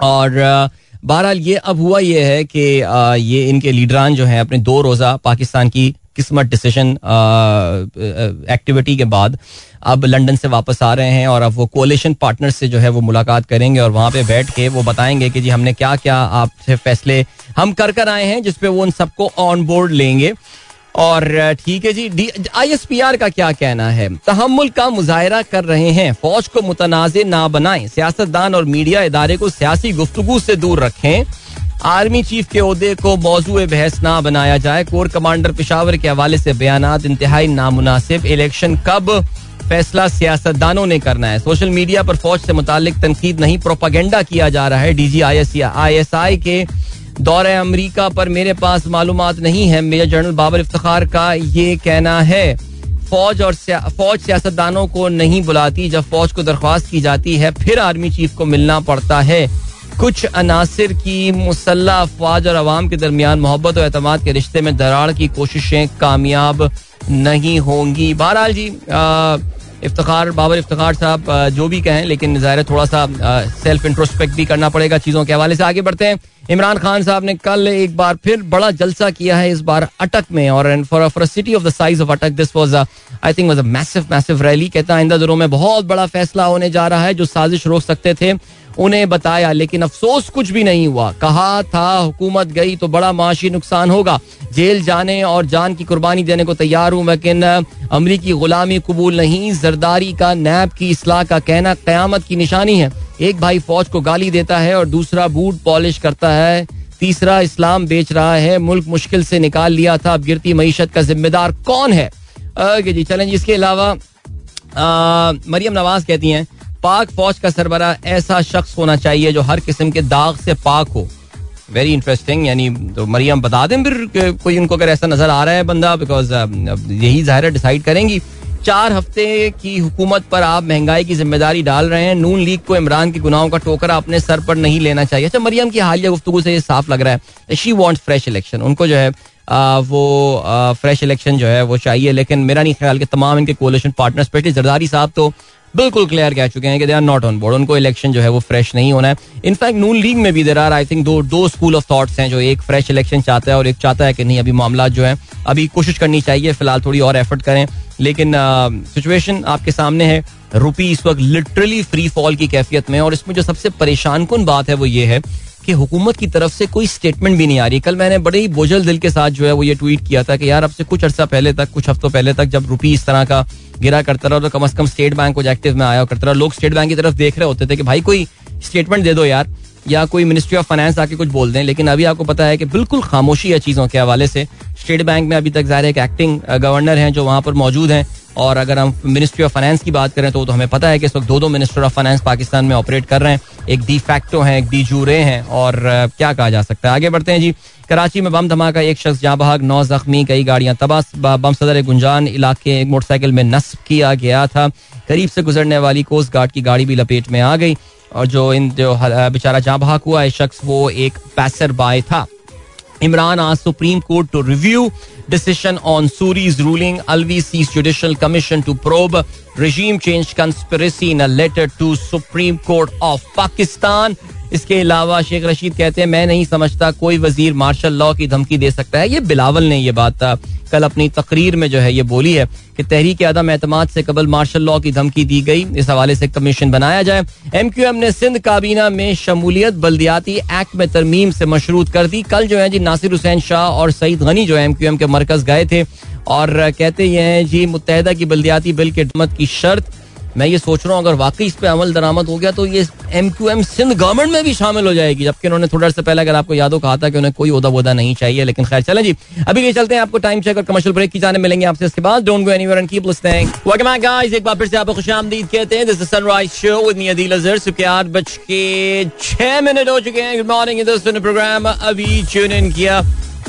और uh, बहरहाल ये अब हुआ ये है कि uh, ये इनके लीडरान जो हैं अपने दो रोज़ा पाकिस्तान की किस्मत डिसीज़न एक्टिविटी के बाद अब लंदन से वापस आ रहे हैं और अब वो कोलेशन पार्टनर से जो है वो मुलाकात करेंगे और वहाँ पे बैठ के वो बताएँगे कि जी हमने क्या क्या आपसे फैसले हम कर कर आए हैं जिसपे वो उन सबको ऑन बोर्ड लेंगे। और ठीक है जी आई एस पी आर का क्या कहना है? तहमुल का मुजाहरा कर रहे हैं, फौज को मुतनाज़ ना बनाएँ, सियासतदान और मीडिया इदारे को सियासी गुफ्तगु से दूर रखें। आर्मी चीफ के अहदे को मौजू बहस ना बनाया जाए। कोर कमांडर पिशावर के हवाले से बयान इंतहाई नामुनासिब इलेक्शन कब फैसला सियासतदानों ने करना है? सोशल मीडिया पर फौज से मुतालिक तनकीद नहीं, प्रोपागेंडा किया जा रहा है D G I S I S I के दौरे अमरीका पर, मेरे पास मालूम नहीं है। मेजर जनरल बाबर इफ्तार का ये कहना है, फौज और फौज सियासतदानों को नहीं बुलाती जब फौज को दरख्वास्त की जाती है। फिर आर्मी चीफ को मिलना पड़ता है। कुछ अनासर की मुसल्ला अफवाज और अवाम के दरमियान मोहब्बत और अतमाद के रिश्ते में दरार की कोशिशें कामयाब नहीं होंगी। बहरहाल जी इफ्तार, बाबर इफ्तार साहब जो भी कहें, लेकिन ज़ाहिर थोड़ा सा सेल्फ इंट्रोस्पेक्ट भी करना पड़ेगा चीज़ों के हवाले से आगे बढ़ते हैं। इमरान खान साहब ने कल एक बार फिर बड़ा जलसा किया है इस बार अटक में, और for for city of the size of Attock this was I think was a massive massive rally कहता है आइंदा दिनों में बहुत बड़ा फैसला होने जा रहा है, जो साजिश रोक सकते थे। उन्हें बताया, लेकिन अफसोस कुछ भी नहीं हुआ। कहा था, हुकूमत गई तो बड़ा माशी नुकसान होगा। जेल जाने और जान की कुर्बानी देने को तैयार हूँ, लेकिन अमरीकी गुलामी कबूल नहीं। जरदारी का, नैब की इसलाह का कहना क्यामत की निशानी है। एक भाई फौज को गाली देता है और दूसरा बूट पॉलिश करता है। तीसरा इस्लाम बेच रहा है, मुल्क मुश्किल से निकाल लिया था। अब गिरती मीशत का जिम्मेदार कौन है? जी, चलें इसके अलावा मरियम नवाज़ कहती हैं पाक फौज का सरबरा ऐसा शख्स होना चाहिए जो हर किस्म के दाग से पाक हो। वेरी इंटरेस्टिंग यानी तो मरियम बता दें फिर कोई उनको अगर ऐसा नज़र आ रहा है बंदा बिकॉज़ यही ज़ाहिर डिसाइड करेंगी। चार हफ़्ते की हुकूमत पर आप महँगाई की ज़िम्मेदारी डाल रहे हैं। नून लीग को इमरान के गुनाहों का टोकरा अपने सर पर नहीं लेना चाहिए। अच्छा मरियम की हालिया गुफ्तु से ये साफ़ लग रहा है। शी वॉन्ट फ्रेश इलेक्शन उनको जो है आ, वो फ्रेश इलेक्शन जो है वो चाहिए। लेकिन मेरा नहीं ख्याल कि तमाम इनके कोलेशन पार्टनर स्पेशली जरदारी साहब तो बिल्कुल क्लियर कह चुके हैं कि they are not on board उनको इलेक्शन जो है वो फ्रेश नहीं होना है। इनफैक्ट नून लीग में भी देर आर आई थिंक दो दो स्कूल ऑफ़ थॉट्स हैं जो एक फ्रेश इलेक्शन चाहता है और एक चाहता है कि नहीं, अभी मामला जो है, अभी कोशिश करनी चाहिए, फ़िलहाल थोड़ी और एफर्ट करें। लेकिन सिचुएशन आपके सामने है। रुपी इस वक्त लिटरली फ्री फॉल की कैफियत में और इसमें जो सबसे परेशान कन बात है वो ये है कि हुकूमत की तरफ़ से कोई स्टेटमेंट भी नहीं आ रही कल मैंने बड़े ही बोझल दिल के साथ जो है वो ये ट्वीट किया था कि यार, अब से कुछ अर्सा पहले तक, कुछ हफ्तों पहले तक जब रुपी इस तरह का गिरा करता रहा तो कम अज कम स्टेट बैंक कुछ एक्टिव में आया करता रहा। लोग स्टेट बैंक की तरफ़ देख रहे होते थे कि भाई कोई स्टेटमेंट दे दो यार। या कोई मिनिस्ट्री ऑफ़ फाइनेंस आके कुछ बोल दें लेकिन अभी आपको पता है कि बिल्कुल खामोशी है चीज़ों के हवाले से। स्टेट बैंक में अभी तक ज़ाहिर एक एक्टिंग गवर्नर हैं जो वहाँ पर मौजूद हैं। और अगर हम मिनिस्ट्री ऑफ़ फाइनेंस की बात करें तो, तो हमें पता है कि इस वक्त दो दो मिनिस्टर ऑफ़ फाइनेंस पाकिस्तान में ऑपरेट कर रहे हैं। एक डी फैक्टो हैं एक डी जूरे हैं और क्या कहा जा सकता है? आगे बढ़ते हैं जी। कराची में बम धमाका एक शख्स जहाँ बहाग नौ जख्मी कई गाड़ियाँ तबाह बम सदर गुंजान इलाके एक मोटरसाइकिल में नस्ब किया गया था। करीब से गुजरने वाली कोस्ट गार्ड की गाड़ी भी लपेट में आ गई। और जो इन जो बेचारा जहाँ भाग हुआ है शख्स वो एक पैसर बाय था। इमरान आज Supreme Court to review decision on Suri's ruling Alvi see judicial commission to probe regime change conspiracy in a letter to Supreme Court of Pakistan इसके अलावा शेख रशीद कहते हैं, मैं नहीं समझता कोई वज़ीर मार्शल लॉ की धमकी दे सकता है। ये बिलावल ने ये बात कल अपनी तकरीर में जो है ये बोली है कि तहरीक अदम एतमाद से कबल मार्शल लॉ की धमकी दी गई। इस हवाले से कमीशन बनाया जाए। एम क्यू एम ने सिंध काबीना में शमूलियत बल्दियाती एक्ट में तरमीम से मशरूत कर दी। कल जो है जी नासिर हुसैन शाह और सईद गनी जो है एम क्यू एम के मरकज गए थे और कहते हैं, जी मुतहदा की बल्दियाती बिल के की शर्त मैं ये सोच रहा हूँ, अगर वाकई इस पे अमल दरामद हो गया तो ये M Q M Sindh government में भी शामिल हो जाएगी। जबकि उन्होंने थोड़ा सा पहले, अगर आपको याद हो कहा था कि उन्हें कोई उदा वोदा नहीं चाहिए, लेकिन खैर, चलें जी। अभी ये चलते हैं आपको टाइम चेक और कमर्शियल ब्रेक की जाने मिलेंगे आपसे इसके बाद। Don't go anywhere and keep listening welcome back guys एक बार फिर से आपको खुशामदीद कहते हैं। This is sunrise show with me Adeel Azhar सुबह आठ बज के छह मिनट हो चुके हैं। गुड मॉर्निंग इन प्रोग्राम अभी ट्यून इन किया।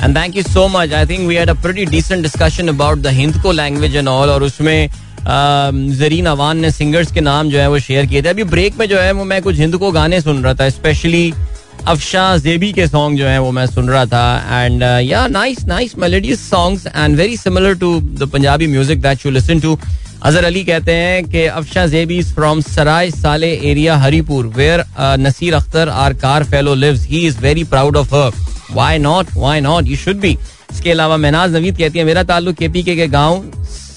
And thank you so much I think we had a pretty decent discussion about the Hindko language and all और उसमें जरीन अवान ने सिंगर्स के नाम जो है वो शेयर किए थे। अभी ब्रेक में जो है वो मैं कुछ हिंद को गाने सुन रहा था स्पेशली अफशा जेबी के सॉन्ग जो है वो मैं सुन रहा था। And yeah nice nice melodious songs and very similar to the Punjabi music that you listen to Azhar Ali कहते हैं कि Afsha Zebi is from Sarai Saleh area Haripur where Naseer Akhtar our car fellow lives he is very proud of her why not why not you should be इसके अलावा महनाज नवीद कहती है, मेरा ताल्लुक KPK के गाँव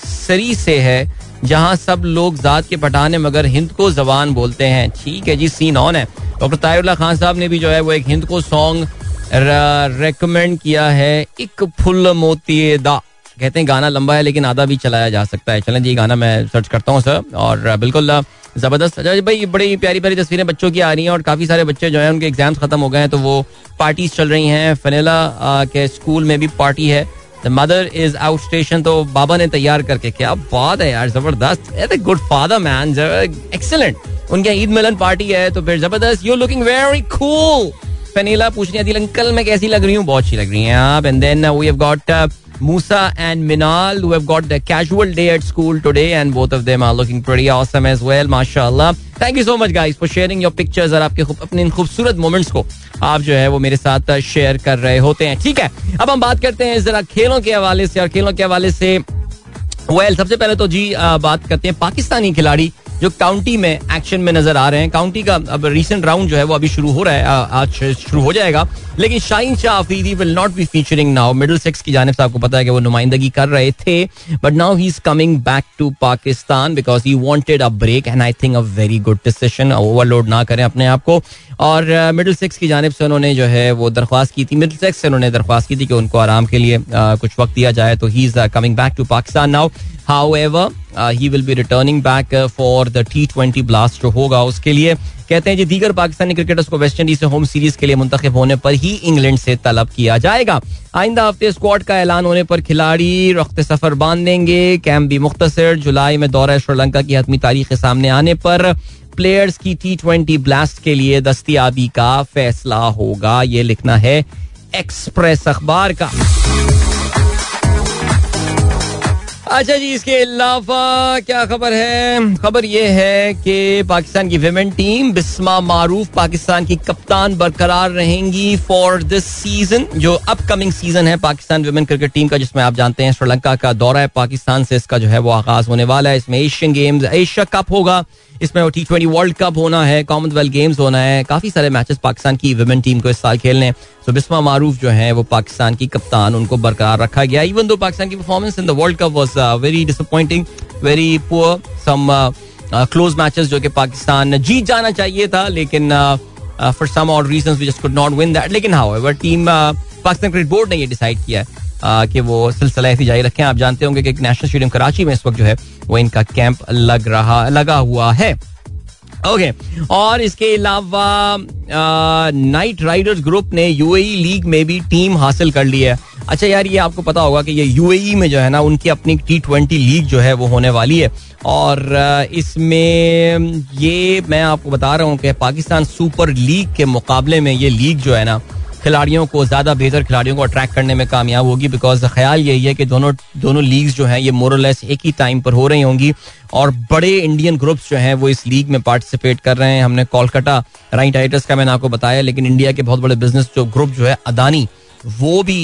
सरी से है, जहाँ सब लोग जात के पठाने मगर हिंद को जबान बोलते हैं। ठीक है जी सीन ऑन है। डॉक्टर तायुल्ला खान साहब ने भी जो है, वो एक हिंद को सॉन्ग रेकमेंड किया है एक फुल मोती दा। कहते हैं, गाना लंबा है, लेकिन आधा भी चलाया जा सकता है। चलें जी गाना मैं सर्च करता हूँ सर और बिल्कुल ज़बरदस्त। अच्छा भाई, बड़ी प्यारी प्यारी तस्वीरें बच्चों की आ रही हैं, और काफ़ी सारे बच्चे जो हैं, उनके एग्ज़ाम्स खत्म हो गए हैं तो वो पार्टीज़ चल रही हैं। फनेला के स्कूल में भी पार्टी है। मदर इज़ आउट स्टेशन तो बाबा ने तैयार करके क्या। बात है यार, ज़बरदस्त। गुड फादर मैन एक्सलेंट उनके ईद मिलन पार्टी है तो फिर ज़बरदस्त। यू लुकिंग वेरी कूल फनीला पूछनी थी अंकल, मैं कैसी लग रही हूँ? बहुत अच्छी लग रही है आप। And then we have got Musa and Minal, who have got their casual day at school today, and both of them are looking pretty awesome as well. MashaAllah. Thank you so much, guys, for sharing your pictures और आपके अपने इन खूबसूरत moments को आप जो है वो मेरे साथ शेयर कर रहे होते हैं ठीक है अब हम बात करते हैं जरा खेलों के हवाले से और खेलों के हवाले से वेल सबसे पहले तो जी बात करते हैं पाकिस्तानी खिलाड़ी जो काउंटी में एक्शन में नज़र आ रहे हैं। काउंटी का अब रिसेंट राउंड जो है वो अभी शुरू हो रहा है। आज शुरू हो जाएगा। लेकिन Shaheen Shah Afridi will not be featuring now Middlesex की जानब से आपको पता है कि वो नुमाइंदगी कर रहे थे। But now he is coming back to Pakistan because he wanted a break and I think a very good decision overload ना करें अपने आप को। और मिडिल सेक्स की जानब से उन्होंने जो है वो दरख्वास्त की थी। मिडिल सेक्स से उन्होंने दरख्वास्त की थी कि उनको आराम के लिए कुछ वक्त दिया जाए। तो he is coming back to Pakistan now how he will be returning back for the T twenty blast जो होगा, उसके लिए कहते हैं जी, दीगर पाकिस्तानी क्रिकेटर्स को वेस्ट इंडीज से होम सीरीज़ के लिए मुंतखब होने पर ही इंग्लैंड से तलब किया जाएगा। आइंदा हफ़्ते स्क्वाड का ऐलान होने पर खिलाड़ी रख्त सफ़र बाँध देंगे कैंप भी मुख्तर जुलाई में दौरा श्रीलंका की हतमी तारीख सामने आने पर प्लेयर्स की टी ट्वेंटी ब्लास्ट के लिए दस्तियाबी का फैसला होगा। ये लिखना है एक्सप्रेस अखबार का। अच्छा जी, इसके अलावा क्या खबर है? खबर यह है कि पाकिस्तान की विमेन टीम बिस्मा मारूफ पाकिस्तान की कप्तान बरकरार रहेंगी फॉर दिस सीज़न जो अपकमिंग सीज़न है पाकिस्तान विमेन क्रिकेट टीम का, जिसमें आप जानते हैं श्रीलंका का दौरा है। पाकिस्तान से इसका जो है वो आगाज़ होने वाला है। इसमें एशियन गेम्स एशिया कप होगा। इसमें वो टी ट्वेंटी वर्ल्ड कप होना है कॉमनवेल्थ गेम्स होना है, काफ़ी सारे मैचेस पाकिस्तान की वुमेन टीम को इस साल खेलने तो बिस्मा मारूफ जो है, वो पाकिस्तान की कप्तान, उनको बरकरार रखा गया। इवन दो पाकिस्तान की performance in the World Cup was very disappointing very poor some close matches जो कि पाकिस्तान जीत जाना चाहिए था, लेकिन for some odd reasons we just could not win that लेकिन however team Pakistan cricket board ने ये डिसाइड किया है। कि वो सिलसिला ऐसी जारी रखें। आप जानते होंगे कि नेशनल स्टेडियम कराची में इस वक्त जो है, वो इनका कैंप लग रहा, लगा हुआ है। Okay okay. और इसके अलावा नाइट राइडर्स ग्रुप ने यूएई लीग में भी टीम हासिल कर ली है। अच्छा यार, ये आपको पता होगा कि ये यूएई में जो है ना, उनकी अपनी टी ट्वेंटी लीग जो है, वो होने वाली है। और इसमें ये मैं आपको बता रहा हूँ कि पाकिस्तान सुपर लीग के मुकाबले में ये लीग जो है ना खिलाड़ियों को ज़्यादा बेहतर खिलाड़ियों को अट्रैक्ट करने में कामयाब होगी बिकॉज़ ख्याल यही है कि दोनों दोनों लीग्स जो हैं, ये मोरलेस एक ही टाइम पर हो रही होंगी, और बड़े इंडियन ग्रुप्स जो हैं, वो इस लीग में पार्टिसिपेट कर रहे हैं। हमने कोलकाता राइट राइटर्स का मैंने आपको बताया, लेकिन इंडिया के बहुत बड़े बिज़नेस जो ग्रुप जो है अदानी वो भी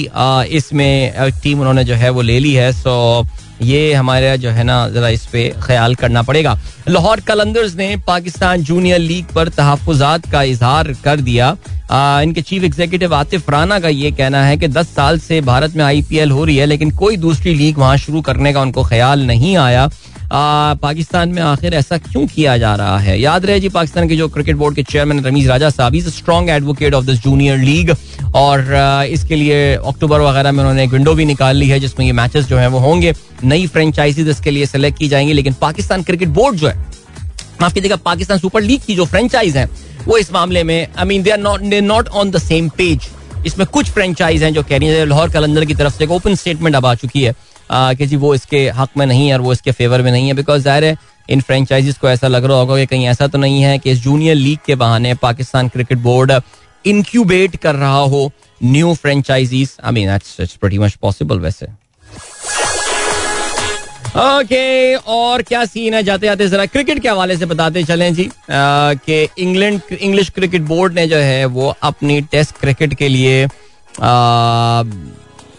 इसमें टीम उन्होंने जो है, वो ले ली है। सो ये हमारे जो है ना जरा इस पे ख्याल करना पड़ेगा। लाहौर कलंदर्स ने पाकिस्तान जूनियर लीग पर तहफात का इजहार कर दिया। आ, इनके चीफ एग्जीक्यूटिव आतिफ राना का ये कहना है कि 10 साल से भारत में आईपीएल हो रही है लेकिन कोई दूसरी लीग वहाँ शुरू करने का उनको ख्याल नहीं आया। पाकिस्तान में आखिर ऐसा क्यों किया जा रहा है? याद रहे जी, पाकिस्तान के जो क्रिकेट बोर्ड के चेयरमैन रमीज राजा साहब is strong advocate of this junior league और इसके लिए अक्टूबर वगैरह में उन्होंने एक विंडो भी निकाल ली है जिसमें ये मैचेस जो है वो होंगे। नई फ्रेंचाइजीज इसके लिए सेलेक्ट की जाएँगी, लेकिन पाकिस्तान क्रिकेट बोर्ड जो है, माफ़ कीजिएगा, पाकिस्तान सुपर लीग की जो फ्रेंचाइज है, वो इस मामले में I mean they are not they not on the same page इसमें कुछ फ्रेंचाइज हैं जो कह रही है लाहौर, कलंदर की तरफ़ से एक ओपन स्टेटमेंट अब आ चुकी है। कि जी वो इसके हक में नहीं है और वो इसके फेवर में नहीं है बिकॉज़ ज़ाहिर है इन फ्रेंचाइजीज को ऐसा लग रहा होगा कि कहीं ऐसा तो नहीं है कि इस जूनियर लीग के बहाने पाकिस्तान क्रिकेट बोर्ड इंक्यूबेट कर रहा हो new franchisees I mean pretty much possible वैसे। ओके okay, और क्या सीन है? जाते जाते जरा क्रिकेट के हवाले से बताते चलें जी। कि इंग्लैंड इंग्लिश क्रिकेट बोर्ड ने जो है वो अपनी टेस्ट क्रिकेट के लिए आ,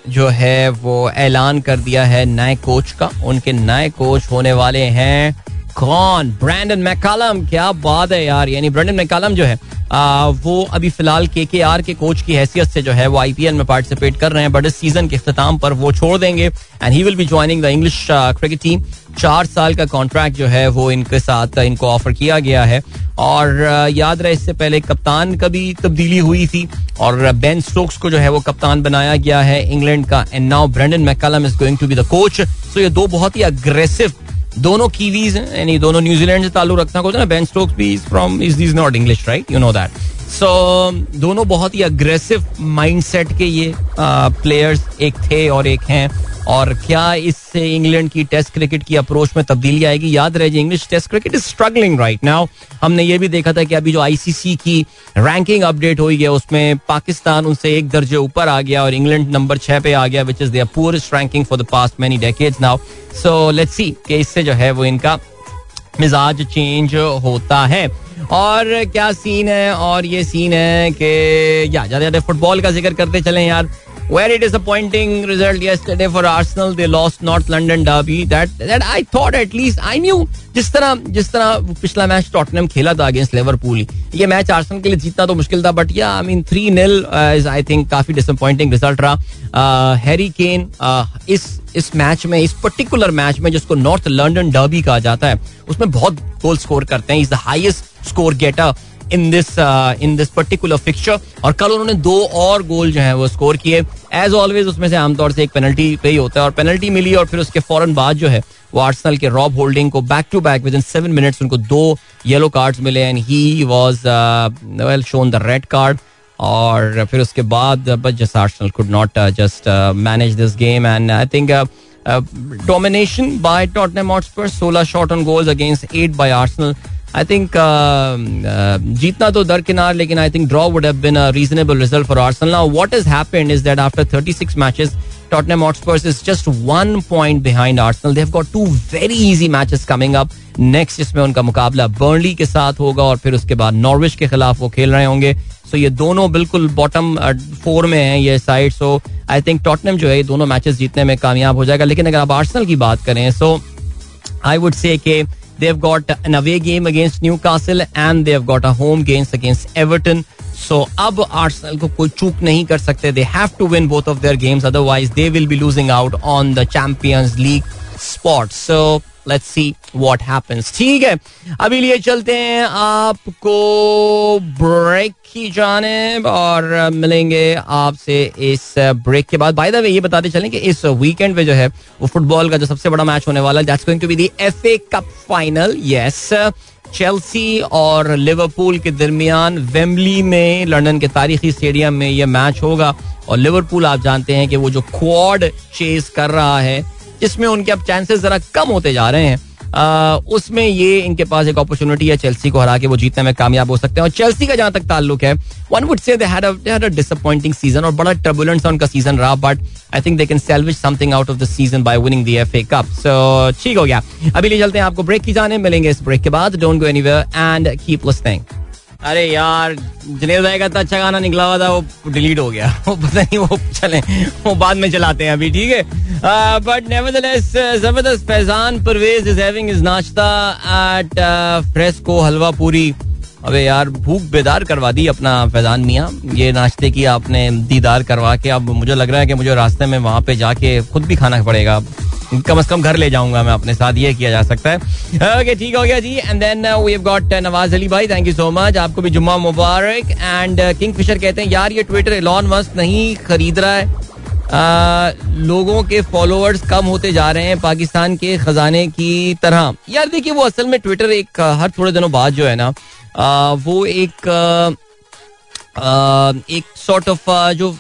जो है वो ऐलान कर दिया है नए कोच का। उनके नए कोच होने वाले हैं कौन? ब्रैंडन मैकालम क्या बात है यार। यानी ब्रैंडन मैकालम जो है आ, वो अभी फ़िलहाल के के आर के कोच की हैसियत से जो है वो आईपीएल में पार्टिसिपेट कर रहे हैं बट इस सीज़न के अख्ताम पर वो छोड़ देंगे। And he will be joining the English cricket team चार साल का कॉन्ट्रैक्ट जो है वो इनके साथ, इनको ऑफ़र किया गया है। और याद रहे, इससे पहले कप्तान का भी तब्दीली हुई थी और बेन स्टोक्स को जो है वो कप्तान बनाया गया है इंग्लैंड का। And now Brendon McCullum is going to be the coach so ये दो बहुत ही अग्रेसिव दोनों कीवीज यानी दोनों न्यूजीलैंड से ताल्लुक रखना है। ना बेन स्टोक्स भी is from is this not English right you know that so दोनों बहुत ही अग्रेसिव माइंडसेट के ये प्लेयर्स एक थे और एक हैं। और क्या इससे इंग्लैंड की टेस्ट क्रिकेट की अप्रोच में तब्दीली आएगी? याद रहे English test cricket is struggling right now हमने ये भी देखा था कि अभी जो आईसीसी की रैंकिंग अपडेट हुई है, उसमें पाकिस्तान उनसे एक दर्जे ऊपर आ गया और इंग्लैंड नंबर छह पे आ गया which is their poorest ranking for the past many decades now so let's see कि इससे जो है वो इनका मिजाज चेंज होता है। और क्या सीन है? और ये सीन है कि, या ज़्यादा ज़्यादा फुटबॉल का ज़िक्र करते चले यार। Very disappointing result yesterday for Arsenal. They lost North London derby. That that I thought at least I knew. जिस तरह जिस तरह पिछला मैच टॉटनम खेला था अगेंस्ट लिवरपूल ये मैच आर्सेनल के लिए जीतना तो मुश्किल था but yeah I mean three nil is I think काफ़ी डिसअपॉइंटिंग रिज़ल्ट रहा हैरी uh, केन uh, इस इस मैच में इस पर्टिकुलर मैच में जिसको नॉर्थ लंदन डर्बी कहा जाता है उसमें बहुत गोल स्कोर करते हैं is the highest score getter in this in this particular fixture और कल उन्होंने दो और गोल जो है वो स्कोर किए। एज ऑलवेज उसमें से आमतौर से एक पेनल्टी पे ही होता है। और पेनल्टी मिली और फिर उसके फ़ौरन बाद जो है, वो आर्सनल के रॉब होल्डिंग को back to back within seven minutes उनको दो येलो कार्ड्स मिले। And he was well shown the red card और फिर उसके बाद but just Arsenal could not just manage this game and I think domination by Tottenham Hotspur 16 shot on goals against 8 by Arsenal I think जीतना तो दरकिनार लेकिन I think draw would have been a reasonable result for Arsenal now what has happened is that after 36 matches Tottenham Hotspur is just one point behind Arsenal. They've got two very easy matches coming up. Next इसमें उनका मुकाबला Burnley के साथ होगा और फिर उसके बाद नॉर्विच के खिलाफ वो खेल रहे होंगे सो ये दोनों बिल्कुल बॉटम फोर uh, में हैं ये side so I think Tottenham जो है ये दोनों मैचेस जीतने में कामयाब हो जाएगा लेकिन अगर आप आर्सेनल की बात करें सो I would say They've got an away game against Newcastle and they've got a home game against Everton. So अब आर्सेनल को कोई चूक नहीं कर सकते they have to win both of their games otherwise they will be losing out on the champions league spot so let's see what happens ठीक है, अभी लिए चलते हैं आपको ब्रेक की जाने और मिलेंगे आपसे इस ब्रेक के बाद। बाय द वे ये बताते चलें कि इस वीकेंड पे जो है, वो फुटबॉल का जो सबसे बड़ा मैच होने वाला है that's going to be the FA Cup final yes Chelsea और लिवरपूल के दरमियान वेम्बली में लंदन के तारीखी स्टेडियम में यह मैच होगा। और लिवरपूल आप जानते हैं कि वो जो क्वाड चेस कर रहा है जिसमें उनके अब चांसेस जरा कम होते जा रहे हैं। उसमें ये इनके पास एक अपॉर्चुनिटी है चेल्सी को हरा के, वो जीतने में कामयाब हो सकते हैं। और चेल्सी का जहाँ तक ताल्लुक है one would say they had a disappointing season और बड़ा टर्बुलेंट सा उनका सीज़न रहा but I think they can salvage something out of the season by winning the FA Cup so ठीक हो गया। अभी ले चलते हैं आपको ब्रेक की जाने, मिलेंगे इस ब्रेक के बाद। Don't go anywhere and keep listening अरे यार जनेल भाई का तो अच्छा गाना निकला हुआ था, वो डिलीट हो गया। वो पता नहीं, वो चले, वो बाद में चलाते हैं अभी, ठीक है? बट नेवरदलेस ज़बरदस्त Faizan, Parvez is having is nashta at Fresco halwa puri. अबे यार, भूख बेदार करवा दी अपना फैजान मियाँ। ये नाश्ते की आपने दीदार करवा के, अब मुझे लग रहा है कि मुझे रास्ते में वहाँ पे जाके खुद भी खाना पड़ेगा। कम से कम घर ले जाऊँगा मैं अपने साथ, ये किया जा सकता है। ओके ठीक हो गया जी। And then we have got Nawaz Ali भाई थैंक यू सो मच आपको भी जुम्मा मुबारक। एंड किंग फिशर कहते हैं, यार, ये ट्विटर एलॉन मस्क नहीं खरीद रहा है। लोगों के फॉलोअर्स कम होते जा रहे हैं पाकिस्तान के खजाने की तरह। यार देखिए वो असल में ट्विटर एक हर थोड़े दिनों बाद जो है ना वो एक आ, एक सॉर्ट ऑफ़ जो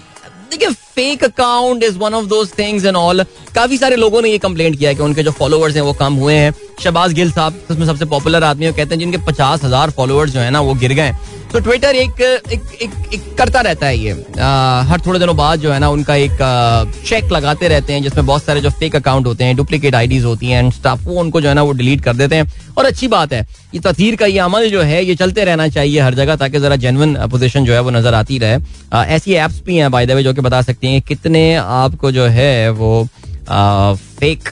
देखिए fake account is one of those things and all काफ़ी सारे लोगों ने ये कंप्लेंट किया है कि उनके जो फॉलोअर्स हैं वो कम हुए हैं। शबाज गिल साहब उसमें सबसे पॉपुलर आदमी है कहते हैं जिनके पचास हज़ार फॉलोअर्स जो है ना वो गिर गए तो ट्विटर एक एक, एक, एक करता रहता है ये। आ, हर थोड़े दिनों बाद जो है ना उनका एक चेक लगाते रहते हैं जिसमें बहुत सारे जो फेक अकाउंट होते हैं डुप्लीकेट आईडीज होती हैं स्टाफ वो उनको जो है ना वो डिलीट कर देते हैं। और अच्छी बात है ये तथीर का ये अमल जो है ये चलते रहना चाहिए हर जगह ताकि जरा जेनवन पोजिशन जो है वो नज़र आती रहे। आ, ऐसी एप्स भी हैं बाय द वे जो कि बता सकती हैं कितने आपको जो है वो फेक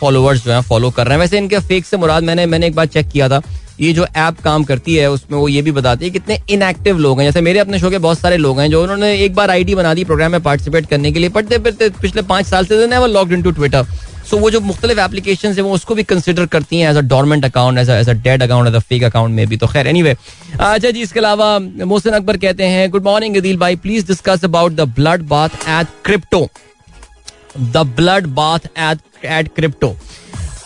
फॉलोअर्स जो है फॉलो कर रहे हैं। वैसे इनके फेक से मुराद मैंने मैंने एक बार चेक किया था। ये जो ऐप काम करती है, उसमें वो ये भी बताती है कितने इनएक्टिव लोग हैं। जैसे मेरे अपने शो के बहुत सारे लोग हैं जो उन्होंने एक बार आईडी बना दी प्रोग्राम में पार्टिसिपेट करने के लिए पढ़ते पिछले पाँच साल से वो log in to Twitter so वो जो मुख्तलिफ़ एप्लीकेशन है, वो उसको भी कंसिडर करती हैं as a dormant account as as a dead account as a fake account में भी तो खैर एनीवे अच्छा जी, इसके अलावा मोहसिन अकबर कहते हैं गुड मॉर्निंग अदील भाई please discuss about the blood bath at crypto the blood bath at at crypto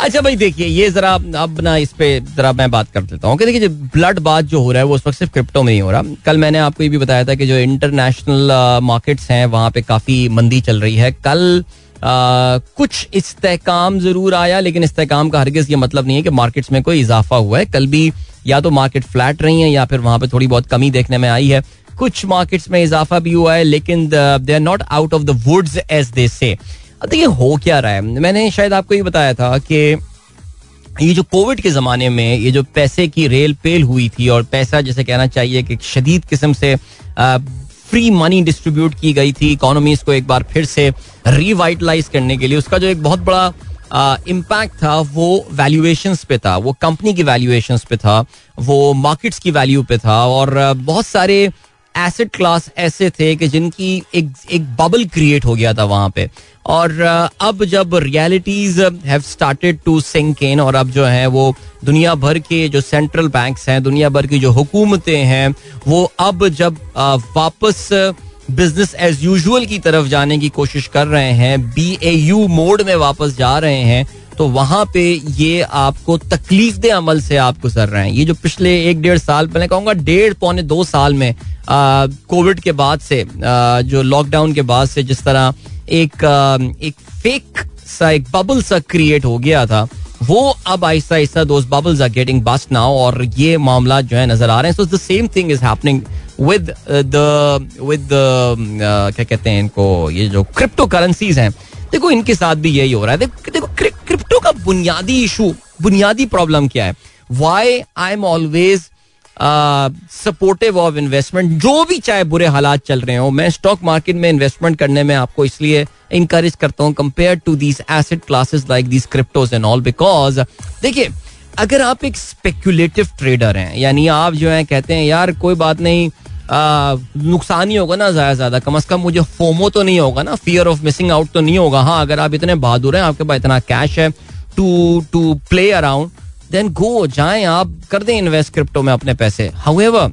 अच्छा भाई, देखिए, ये जरा अब ना इस पे जरा मैं बात कर देता हूँ। देखिए ब्लड बात जो हो रहा है, वो उस वक्त सिर्फ़ क्रिप्टो में नहीं हो रहा। कल मैंने आपको ये भी बताया था कि जो इंटरनेशनल मार्केट्स हैं, वहाँ पे काफ़ी मंदी चल रही है। कल कुछ इस्तेकाम ज़रूर आया, लेकिन इस्तेकाम का हरगिज ये मतलब नहीं है कि मार्केट्स में कोई इजाफा हुआ है। कल भी या तो मार्केट फ्लैट रही है या फिर वहाँ पे थोड़ी बहुत कमी देखने में आई है। कुछ मार्केट्स में इजाफा भी हुआ है, लेकिन they are not out of the woods as they say अब देखिए, हो क्या रहा है? मैंने शायद आपको ये बताया था कि ये जो कोविड के ज़माने में ये जो पैसे की रेल पेल हुई थी और पैसा, जैसे कहना चाहिए कि शदीद किस्म से फ्री मनी डिस्ट्रीब्यूट की गई थी इकोनॉमीज को एक बार फिर से रिवाइटलाइज करने के लिए। उसका जो एक बहुत बड़ा इम्पैक्ट uh, था वो वैल्यूएशन पे था। वो कंपनी की वैल्यूएशन पे था। वो मार्केट्स की वैल्यू पे था। और बहुत सारे एसेट क्लास ऐसे थे कि जिनकी एक एक बबल क्रिएट हो गया था वहाँ पे। और अब जब realities have started to sink in और अब जो है वो दुनिया भर के जो सेंट्रल बैंक्स हैं, दुनिया भर की जो हुकूमतें हैं, वो अब जब वापस बिज़नेस एज यूजुअल की तरफ़ जाने की कोशिश कर रहे हैं बी ए यू मोड में वापस जा रहे हैं तो वहाँ पे ये आपको तकलीफ़ दे अमल से आप गुजर रहे हैं। ये जो पिछले एक डेढ़ साल पहले कहूँगा डेढ़ पौने दो साल में कोविड के बाद से आ, जो लॉकडाउन के बाद से जिस तरह एक आ, एक फेक सा एक बबल सा क्रिएट हो गया था वो अब आहिस्ता आहिस्ता those bubbles are getting burst now और ये मामला जो है नज़र आ रहे हैं। So the same thing is happening with the with क्या कहते हैं इनको ये जो क्रिप्टो करेंसीज हैं देखो इनके साथ भी यही हो रहा है। देखो, देखो क्रिप्टो का बुनियादी इशू बुनियादी प्रॉब्लम क्या है? Why I am always supportive of investment जो भी चाहे बुरे हालात चल रहे हो मैं स्टॉक मार्केट में इन्वेस्टमेंट करने में आपको इसलिए इंकरेज करता हूँ compare to these asset classes like these cryptos and all because देखिए अगर आप एक स्पेक्यूलेटिव ट्रेडर हैं यानी आप जो है कहते हैं यार कोई बात नहीं नुकसान ही होगा ना, ज़्यादा ज़्यादा। कम अज कम मुझे फोमो तो नहीं होगा ना फियर ऑफ़ मिसिंग आउट तो नहीं होगा। हाँ अगर आप इतने बहादुर हैं, आपके पास इतना कैश है to to play around then go जाएँ आप, कर दें इन्वेस्ट क्रिप्टो में अपने पैसे। हाउएवर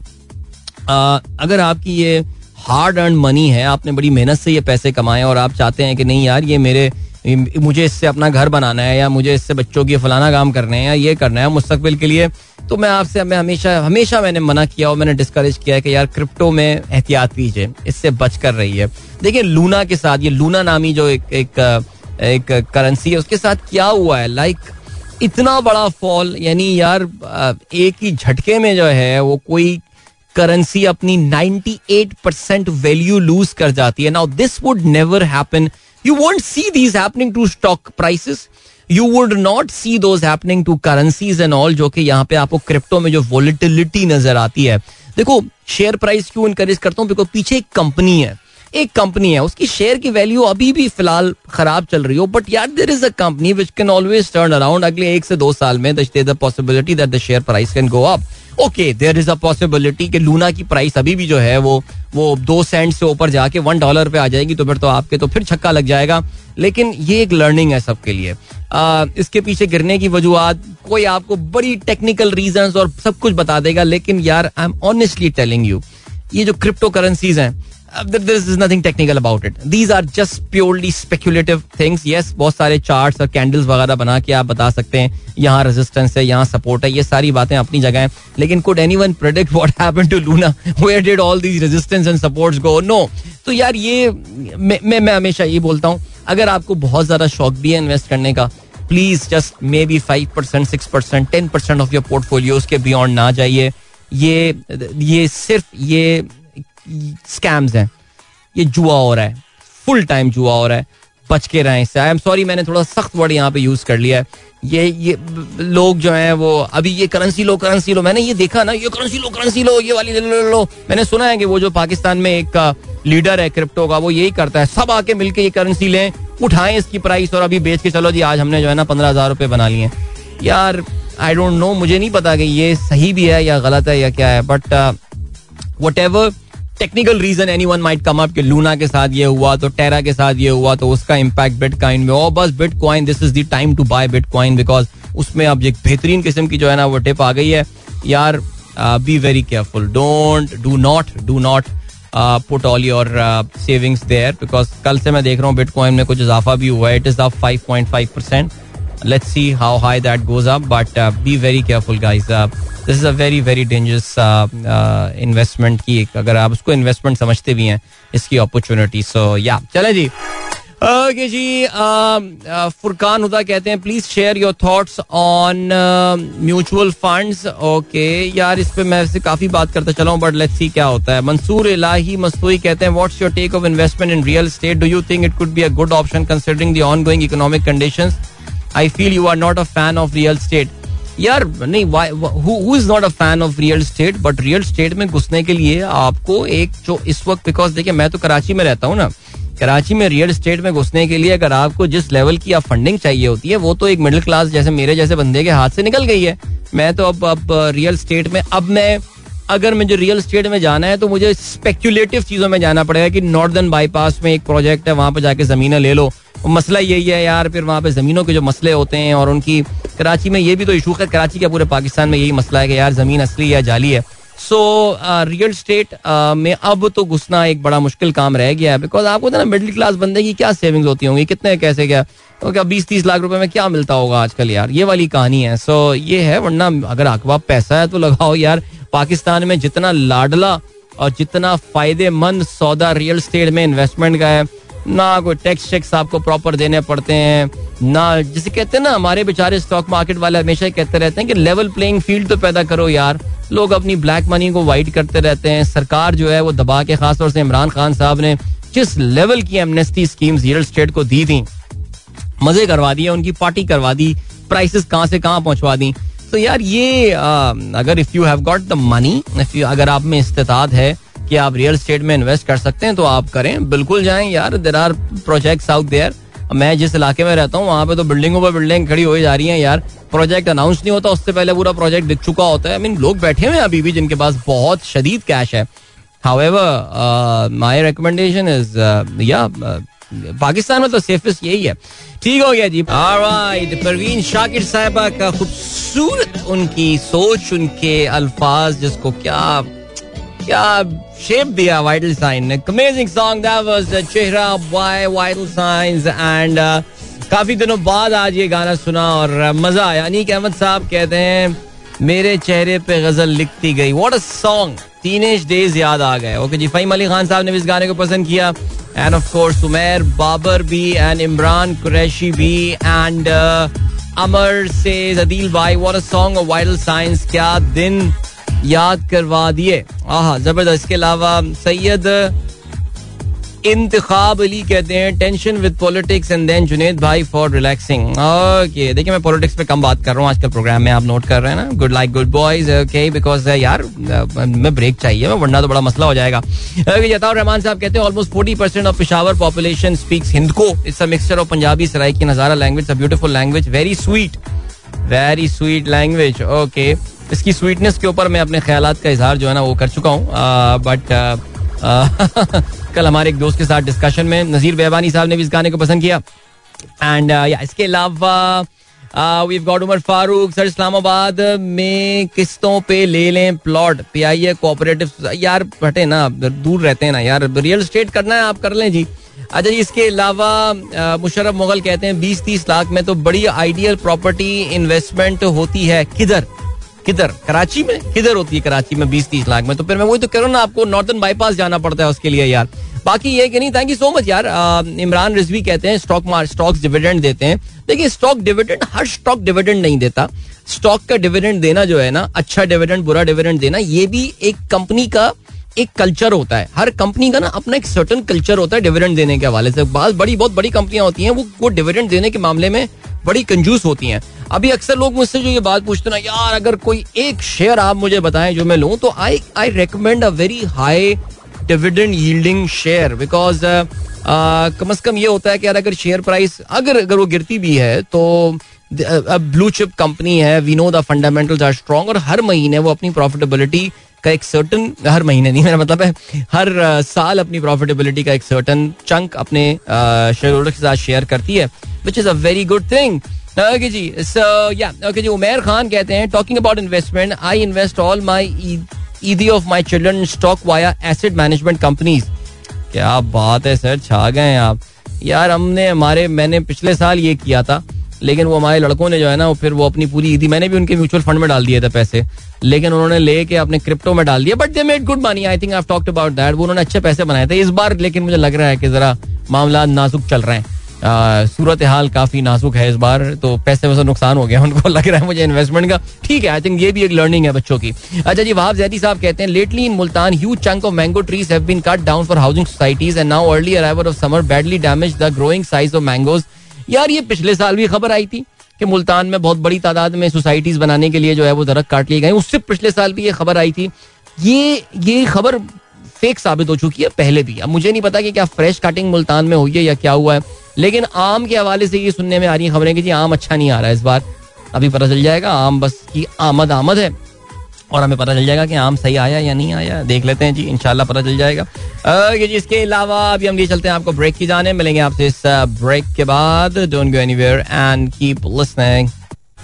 अगर आपकी ये हार्ड अर्न मनी है, आपने बड़ी मेहनत से ये पैसे कमाए और आप चाहते हैं कि नहीं यार, ये मेरे मुझे इससे अपना घर बनाना है या मुझे इससे बच्चों की फलाना काम करने हैं या ये करना है मुस्तकबिल के लिए तो मैं आपसे, मैं हमेशा हमेशा मैंने मना किया और मैंने डिस्करेज किया है कि यार क्रिप्टो में एहतियात कीजिए, इससे बच कर रही है देखिए लूना के साथ, ये लूना नामी जो एक एक एक करेंसी है, उसके साथ क्या हुआ है? लाइक इतना बड़ा फॉल यानी यार, एक ही झटके में जो है, वो कोई करेंसी अपनी 98 परसेंट वैल्यू लूज कर जाती है। Now this would never happen you won't see these happening to stock prices you would not see those happening to currencies and all जो कि यहाँ पे आपको क्रिप्टो में जो वोलिटिलिटी नज़र आती है। देखो शेयर प्राइस क्यों इनकरेज करता हूँ? बिकॉज़ पीछे एक कंपनी है। एक कंपनी है। उसकी शेयर की वैल्यू अभी भी फ़िलहाल खराब चल रही हो बट यार there is a company which can always turn around अगले एक से दो साल में possibility that the share price can go up okay there is a possibility कि लूना की प्राइस अभी भी जो है वो वो दो सेंट से ऊपर जाके वन डॉलर पे आ जाएगी तो फिर तो आपके तो फिर छक्का लग जाएगा। लेकिन ये एक लर्निंग है सबके लिए। आ, इसके पीछे गिरने की वजूहत कोई आपको बड़ी टेक्निकल रीजन और सब कुछ बता देगा लेकिन यार I am honestly telling you ये जो क्रिप्टो करेंसीज हैं this is nothing technical about it these are just purely speculative things yes बहुत सारे चार्ट्स और कैंडल्स वगैरह बना के आप बता सकते हैं। यहाँ रेजिस्टेंस है, यहाँ सपोर्ट है, ये सारी बातें अपनी जगह हैं। लेकिन could anyone predict what happen to Luna where did all these resistance and supports go no तो यार ये, मैं मैं हमेशा ये बोलता हूँ, अगर आपको बहुत ज़्यादा शौक भी है इन्वेस्ट करने का please just maybe five percent six percent ten percent of your portfolio के बियॉन्ड ना जाइए। ये ये सिर्फ़, ये स्कैम्स हैं। ये जुआ हो रहा है। फुल टाइम जुआ हो रहा है। बच के रहें इससे। आई एम सॉरी मैंने थोड़ा सख्त वर्ड यहाँ पे यूज़ कर लिया है। ये ये लोग जो हैं वो अभी ये करेंसी लो करेंसी लो। मैंने ये देखा ना ये करेंसी लो करेंसी लो ये वाली लो, लो, लो मैंने सुना है कि वो जो पाकिस्तान में एक लीडर है क्रिप्टो का वो यही करता है। सब आके मिलके ये करेंसी लें उठाएँ इसकी प्राइस और अभी बेच के चलो जी। आज हमने जो है ना पंद्रह हज़ार रुपए बना लिए यार आई डोंट नो मुझे नहीं पता कि ये सही भी है या गलत है या क्या है but whatever technical reason anyone might come up कि लूना के साथ ये हुआ तो टेरा के साथ ये हुआ तो उसका इम्पैक्ट बिट काइन में, और बस bitcoin this is the time to buy bitcoin because उसमें अब एक बेहतरीन किस्म की जो है ना, वो टिप आ गई है। यार be very careful don't do not do not put all your savings there because कल से मैं देख रहा हूँ बिट बिटकॉइन में कुछ इजाफा भी हुआ है। It is up five point five percent let's see how high that goes up but uh, be very careful guys. Uh, this is a very very dangerous uh, uh, investment की अगर आप उसको इन्वेस्टमेंट समझते भी हैं इसकी opportunity so yeah चले जी. ओके जी फुरकान हुदा कहते हैं please share your thoughts on mutual funds okay यार इस पे मैं वैसे काफ़ी बात करता चला हूँ बट लेट्स सी क्या होता है. मंसूर इलाही मस्तूई कहते हैं what's your take of investment in real estate do you think it could be a good option considering the ongoing economic conditions I feel you are not a fan of real estate यार, नहीं who is not a fan of real estate but real estate में घुसने के लिए आपको एक जो इस वक्त बिकॉज़ देखिए, मैं तो कराची में रहता हूँ ना। कराची में रियल स्टेट में घुसने के लिए अगर आपको जिस लेवल की आप फंडिंग चाहिए होती है, वो तो एक मिडिल क्लास जैसे मेरे जैसे बंदे के हाथ से निकल गई है। मैं तो अब अब रियल स्टेट में, अब मैं अगर मुझे रियल स्टेट में जाना है तो मुझे स्पेक्यूलेटिव चीज़ों में जाना पड़ेगा कि नॉर्दर्न बाईपास में एक प्रोजेक्ट है वहाँ पर जाके जमीनें ले लो। मसला यही है यार फिर वहाँ पे ज़मीनों के जो मसले होते हैं और उनकी कराची में ये भी तो इशू है कराची का पूरे पाकिस्तान में यही मसला है कि यार ज़मीन असली या जाली है। सो रियल स्टेट में अब तो घुसना एक बड़ा मुश्किल काम रह गया है बिकॉज़ आपको ना मिडिल क्लास बंदे की क्या सेविंग्स होती होंगी कितने कैसे क्या? तो क्या बीस तीस लाख रुपए में क्या मिलता होगा आजकल यार? ये वाली कहानी है। सो so, ये है वरना अगर आपके पास पैसा है तो लगाओ यार पाकिस्तान में जितना लाडला और जितना फ़ायदेमंद सौदा रियल स्टेट में इन्वेस्टमेंट का है, ना कोई टैक्स चेक्स आपको प्रॉपर देने पड़ते हैं, ना जिसे कहते हैं ना, हमारे बेचारे स्टॉक मार्केट वाले हमेशा कहते रहते हैं कि लेवल प्लेइंग फ़ील्ड तो पैदा करो यार। लोग अपनी ब्लैक मनी को वाइट करते रहते हैं। सरकार जो है वो दबा के, खासतौर से इमरान खान साहब ने जिस लेवल की एमनेस्टी स्कीम्स रियल स्टेट को दी थी, मज़े करवा दिए, उनकी पार्टी करवा दी प्राइसेस कहाँ से कहाँ पहुंचवा दी। तो यार ये अगर if you have got the money अगर आप में इस्तात है कि आप रियल स्टेट में इन्वेस्ट कर सकते हैं तो आप करें। बिल्कुल जाएँ यार there are project out there मैं जिस इलाके में रहता हूँ, वहाँ पे तो बिल्डिंगों पर बिल्डिंग खड़ी हो जा रही है यार। प्रोजेक्ट अनाउंस नहीं होता, उससे पहले पूरा प्रोजेक्ट दिख चुका होता है। आई मीन लोग बैठे हुए हैं अभी भी जिनके पास बहुत शदीद कैश है। हाउएवर माई रिकमेंडेशन इज़ या पाकिस्तान में तो सेफेस्ट यही है। ठीक हो गया जी ऑलराइट परवीन शाकिर साहबा का खूबसूरत उनकी सोच, उनके अल्फाज, जिसको क्या क्या शेप दिया वाइटल साइन ने अमेजिंग सॉन्ग दैट वाज चेहरा बाय वाइटल साइंस एंड काफ़ी दिनों बाद आज ये गाना सुना और मज़ा आया। अनीक अहमद साहब कहते हैं, मेरे चेहरे पे गज़ल लिखती गई। What a song teenage days याद आ गए ओके जी फहीम अली खान साहब ने भी इस गाने को पसंद किया and of course Sumair Babar भी एंड इमरान कुरैशी भी एंड अमर से अदील भाई a song of Vital Signs क्या दिन याद करवा दिए आहा ज़बरदस्त इसके अलावा सैयद इंतखाब अली कहते हैं tension with politics and then Junaid भाई फॉर रिलैक्सिंग ओके देखिए मैं पॉलिटिक्स पे कम बात कर रहा हूँ, आजकल प्रोग्राम में आप नोट कर रहे हैं ना? Good like good boys okay because यार मैं ब्रेक चाहिए, मैं वरना तो बड़ा मसला हो जाएगा। जताउर रहमान साहब कहते हैं almost forty percent of Peshawar population speaks Hindko it's a mixture of Punjabi सराई की नज़ारा language a beautiful language very sweet very sweet language okay इसकी स्वीटनेस के ऊपर मैं अपने ख्याल का इजहार जो है ना वो कर चुका हूँ। बट (laughs) कल हमारे एक दोस्त के साथ डिस्कशन में नजीर बेबानी साहब ने भी इस गाने को पसंद किया। एंड या, इसके अलावा we got Umar Farooq, sir Islamabad में किस्तों पे ले लें plot P I A cooperative यार बटे ना, दूर रहते हैं ना यार। रियल स्टेट करना है, आप कर लें जी। अच्छा जी, इसके अलावा मुशरफ मुगल कहते हैं, बीस तीस लाख में तो बड़ी आइडियल प्रॉपर्टी इन्वेस्टमेंट होती है। किधर? किधर? कराची में? किधर होती है कराची में बीस तीस लाख में? तो फिर मैं वही तो कह रहा हूँ ना, आपको नॉर्थन बाईपास जाना पड़ता है उसके लिए यार। बाकी ये कि नहीं थैंक यू सो मच यार। इमरान रिजवी कहते हैं स्टॉक मार्क स्टॉक्स डिविडेंड देते हैं। देखिए स्टॉक डिविडेंड हर स्टॉक डिविडेंड नहीं देता। स्टॉक का डिविडेंड देना जो है ना अच्छा डिविडेंड बुरा डिविडेंड देना, ये भी एक कंपनी का एक कल्चर होता है। हर कंपनी का ना अपना एक सर्टन कल्चर होता है डिविडेंड देने के हवाले से। बड़ी, बहुत बड़ी कंपनियाँ होती हैं, वो वो डिविडेंड देने के मामले में बड़ी कंजूस होती हैं। अभी अक्सर लोग मुझसे जो ये बात पूछते ना, यार, अगर कोई एक शेयर आप मुझे बताएँ जो मैं लूँ तो I I recommend a very high dividend yielding share because कम अज कम ये होता है कि यार, अगर शेयर प्राइस अगर अगर वो गिरती भी है तो अब ब्लू चिप कंपनी है we know the fundamentals are strong और हर महीने वो अपनी प्रॉफिटेबिलिटी का एक सर्टन हर महीने नहीं, मेरा मतलब है, हर साल अपनी प्रॉफिटेबिलिटी का एक सर्टन चंक अपने शेयर होल्डर के साथ शेयर करती है which is a very good thing okay ji so yeah okay ji Umair Khan कहते हैं talking about investment I invest all my Eidi of my children stock via asset management companies क्या बात है sir, छा गए हैं आप। यार, हमने, हमारे, मैंने पिछले साल ये किया था, लेकिन वो हमारे लड़कों ने जो है ना फिर वो अपनी पूरी ईदी मैंने भी उनके म्यूचुअल फंड में डाल दिए थे पैसे, लेकिन उन्होंने लेके अपने क्रिप्टो में डाल दिया but they made good money I think I talked about that वो उन्होंने अच्छे पैसे बनाए थे, इस बार लेकिन मुझे लग रहा है कि जरा मामला नाजुक चल रहे हैं। सूरत हाल काफ़ी नाजुक है इस बार तो पैसे वैसे नुकसान हो गया, उनको लग रहा है मुझे इन्वेस्टमेंट का। ठीक है आई थिंक ये भी एक लर्निंग है बच्चों की। अच्छा जी, वहाब जैदी साहब कहते हैं lately in Multan huge chunk of mango trees have been cut down for housing societies and now early arrival of summer badly damage the growing size of mangoes यार, ये पिछले साल भी खबर आई थी कि मुल्तान में बहुत बड़ी तादाद में सोसाइटीज बनाने के लिए जो है वो दरख्त काट लिए गए उससे पिछले साल भी ये खबर आई थी। ये ये खबर फेक साबित हो चुकी है, पहले भी। अब मुझे नहीं पता कि क्या फ्रेश कटिंग मुल्तान में हुई है या क्या हुआ है। लेकिन आम के हवाले से ये सुनने में आ रही खबरें कि जी, आम अच्छा नहीं आ रहा है इस बार। अभी पता चल जाएगा, आम बस की आमद आमद है। और हमें पता चल जाएगा कि आम सही आया या नहीं आया। देख लेते हैं जी इनशाला पता चल जाएगा। जी, इसके अलावा अभी हम ये चलते हैं आपको ब्रेक की जाने। मिलेंगे आपसे इस ब्रेक के बाद। Don't go anywhere and keep listening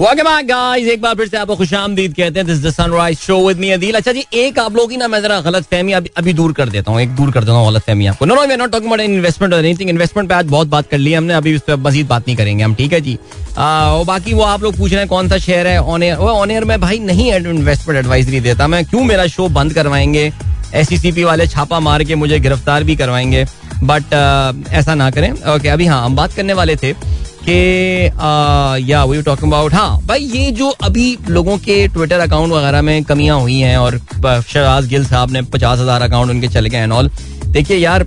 guys एक बार फिर से आपको खुशामदीद कहते हैं. This the sunrise show with me Adeel अच्छा जी एक आप लोग की ना मैं जरा गलत फहमी अभी, अभी दूर कर देता हूँ. एक दूर कर देता हूँ गलत फहमी आपको. No no we not talking about investment और एनीथिंग इन्वेस्टमेंट पे आज बहुत बात कर ली हमने. अभी उस पर मजीद बात नहीं करेंगे हम. ठीक है जी. और बाकी वो आप लोग पूछ रहे हैं कौन सा शेयर है? ऑन एयर ऑन एयर में भाई नहीं इन्वेस्टमेंट एडवाइजरी देता मैं. क्यों मेरा शो बंद करवाएँगे? एससीसीपी वाले छापा मार के मुझे गिरफ़्तार भी करवाएँगे. बट ऐसा ना करें. ओके अभी हाँ हम बात करने वाले थे. कि या वी टॉकिंग अबाउट हाँ भाई ये जो अभी लोगों के ट्विटर अकाउंट वगैरह में कमियाँ हुई हैं और शहबाज गिल साहब ने पचास हज़ार अकाउंट उनके चले गए एंड ऑल देखिए यार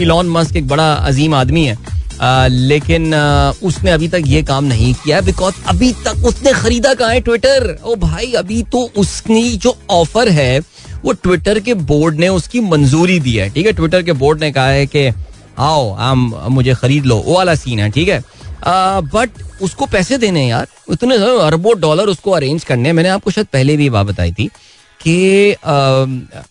इलॉन मस्क एक बड़ा अजीम आदमी है आ, लेकिन आ, उसने अभी तक ये काम नहीं किया बिकॉज़ अभी तक उसने खरीदा कहा है ट्विटर ओ भाई अभी तो उसकी जो ऑफ़र है वो ट्विटर के बोर्ड ने उसकी मंजूरी दी है ठीक है? ट्विटर के बोर्ड ने कहा है कि आओ आम मुझे खरीद लो वो वाला सीन है ठीक है? बट उसको पैसे देने यार। इतने अरबों डॉलर उसको अरेंज करने मैंने आपको शायद पहले भी बात बताई थी कि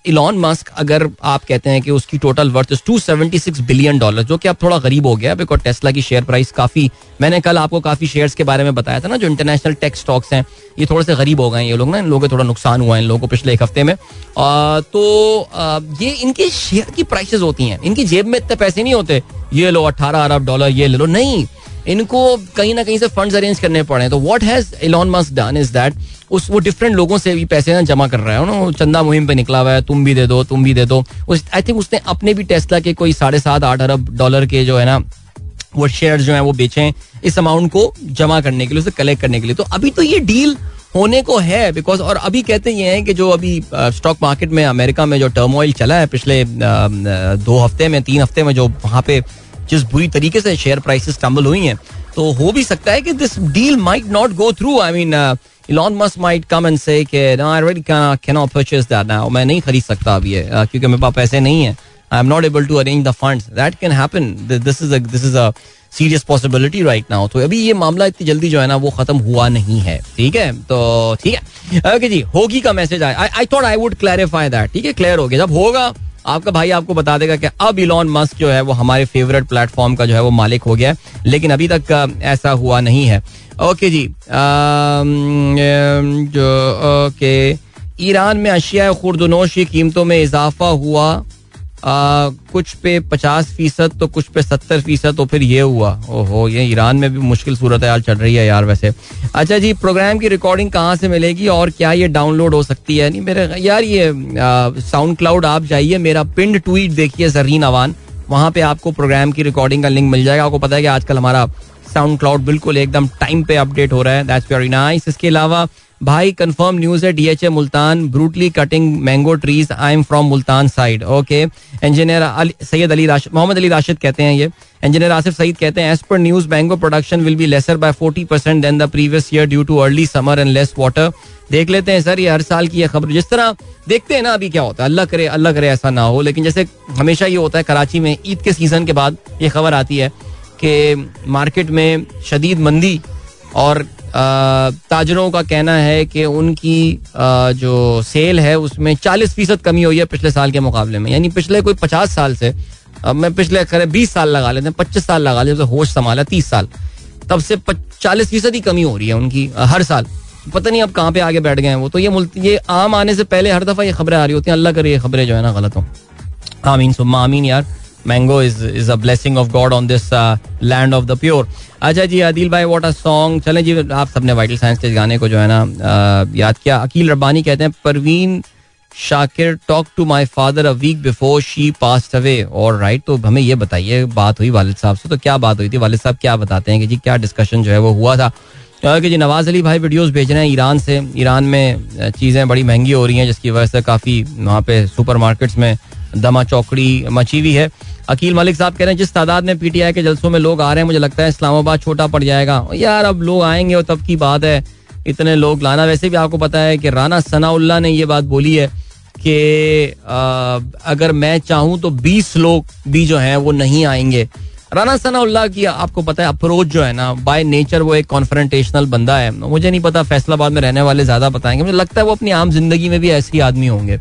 इलॉन मस्क अगर आप कहते हैं कि उसकी total worth two seventy six billion dollar जो कि अब थोड़ा गरीब हो गया बिकॉज़ टेस्ला की शेयर प्राइस काफ़ी मैंने कल आपको काफ़ी शेयर्स के बारे में बताया था ना जो इंटरनेशनल टेक स्टॉक्स हैं ये थोड़े से गरीब हो गए ये लोग ना इन लोगों को थोड़ा नुकसान हुआ है इन लोगों को पिछले एक हफ़्ते में। आ, तो आ, ये इनके शेयर की प्राइसेस होती हैं। इनकी जेब में इतने पैसे नहीं होते। ये लो अट्ठारह अरब डॉलर ये ले लो। नहीं इनको कहीं ना कहीं से फंड्स अरेंज करने पड़े तो what has Elon Musk done is that उस वो डिफरेंट लोगों से भी पैसे ना जमा कर रहा है। ना चंदा मुहिम पे निकला हुआ है, तुम भी दे दो, तुम भी दे दो। उस आई थिंक उसने अपने भी टेस्ला के कोई साढ़े सात, आठ अरब डॉलर के जो है ना, वो शेयर जो है वो बेचे इस अमाउंट को जमा करने के लिए, उसे कलेक्ट करने के लिए। तो अभी तो ये डील होने को है बिकॉज़ और अभी कहते ये हैं कि जो अभी स्टॉक मार्केट में, अमेरिका में जो टर्मोइल चला है, पिछले दो हफ़्ते में, तीन हफ़्ते में जो वहाँ पे जिस बुरी तरीके से शेयर प्राइसेस टम्बल हुई हैं तो हो भी सकता है कि this deal might not go through I mean Elon Musk might come and say कि कैन परचेज दैट नाउ मैं नहीं खरीद सकता अभी ये क्योंकि मेरे पास पैसे नहीं है. I am not able to arrange the funds that can happen this is this is a serious possibility right now तो अभी ये मामला इतनी जल्दी जो है ना, वो खत्म हुआ नहीं है। ठीक है? तो ठीक है। ओके जी, होगी का मैसेज आया। I thought I would clarify that ठीक है? क्लियर हो गया। जब होगा आपका भाई आपको बता देगा कि अब इलॉन मस्क जो है वो हमारे फेवरेट प्लेटफॉर्म का जो है वो मालिक हो गया है, लेकिन अभी तक ऐसा हुआ नहीं है। ओके जी ओके, ईरान में अशिया खुर्दनोश की कीमतों में इजाफा हुआ। कुछ पे पचास फ़ीसद तो कुछ पे सत्तर फ़ीसद तो फिर ये हुआ। ओहो, ये ईरान में भी मुश्किल सूरत हाल चल रही है यार वैसे। अच्छा जी प्रोग्राम की रिकॉर्डिंग कहाँ से मिलेगी और क्या ये डाउनलोड हो सकती है? नहीं, मेरे यार ये साउंड क्लाउड आप जाइए, मेरा पिंड ट्वीट देखिए जरीन अवान वहाँ पे आपको प्रोग्राम की रिकॉर्डिंग का लिंक मिल जाएगा। आपको पता है कि आजकल हमारा साउंड क्लाउड बिल्कुल एकदम टाइम पे अपडेट हो रहा है। दैट्स वेरी नाइस इसके अलावा भाई कंफर्म न्यूज़ है DHA Multan brutally cutting mango trees I am from Multan side okay engineer Syed Ali Rashid Mohammad Ali Rashid कहते हैं ये। इंजीनियर आसिफ सईद कहते हैं as per news mango production will be lesser by forty percent than the previous year due to early summer and less water देख लेते हैं sir, ये हर साल की ये खबर। जिस तरह देखते हैं ना अभी क्या होता है। अल्लाह करे अल्लाह करे ऐसा ना हो। लेकिन जैसे हमेशा ये होता है, कराची में ईद के सीज़न के बाद ये खबर आती है कि मार्केट में शदीद मंदी और ताजरों का कहना है कि उनकी जो सेल है, उसमें चालीस फ़ीसद कमी हुई है पिछले साल के मुकाबले में। यानी पिछले कोई पचास साल से अब मैं पिछले खरे बीस साल लगा लेते हैं, पच्चीस साल लगा लेते होश संभाला तीस साल। तब से चालीस फ़ीसद ही कमी हो रही है उनकी हर साल। पता नहीं अब कहाँ पे आगे बैठ गए हैं वो। तो ये ये आम आने से पहले हर दफ़ा ये खबरें आ रही होती हैं। अल्लाह करे ये खबरें जो है ना गलत हो। आमीन, सुम्मा, आमीन यार। Mango is is a blessing of God on this land of the pure अच्छा जी आदिल भाई व्हाट अ सॉन्ग चलें जी आप सबने वाइटल साइंस के गाने को जो है ना uh, याद किया। अकील रब्बानी कहते हैं Parveen Shakir talk to my father a week before she passed away और राइट तो हमें ये बताइए बात हुई वालिद साहब से तो क्या बात हुई थी? वालिद साहब क्या बताते हैं कि जी क्या डिस्कशन जो है वो हुआ था? कि जी नवाज़ अली भाई वीडियोस भेज रहे हैं ईरान से। ईरान में चीज़ें बड़ी महँगी हो रही हैं जिसकी वजह से काफ़ी वहाँ पे सुपर मार्केट्स में दमा चौकड़ी मची हुई है। अकील मलिक साहब कह रहे हैं, जिस तादाद में पीटीआई के जलसों में लोग आ रहे हैं, मुझे लगता है इस्लामाबाद छोटा पड़ जाएगा। यार, अब लोग आएँगे और तब की बात है। इतने लोग लाना। वैसे भी आपको पता है कि राना सनाउल्ला ने ये बात बोली है कि अगर मैं चाहूँ तो 20 लोग भी जो हैं, वो नहीं आएँगे। राना सनाउल्ला की आपको पता है अप्रोच जो है ना बाय नेचर वो एक कॉन्फ्रेंटेशनल बंदा है। मुझे नहीं पता, फैसलाबाद में रहने वाले ज़्यादा बताएँगे। मुझे लगता है वो अपनी आम ज़िंदगी में भी ऐसे ही आदमी होंगे।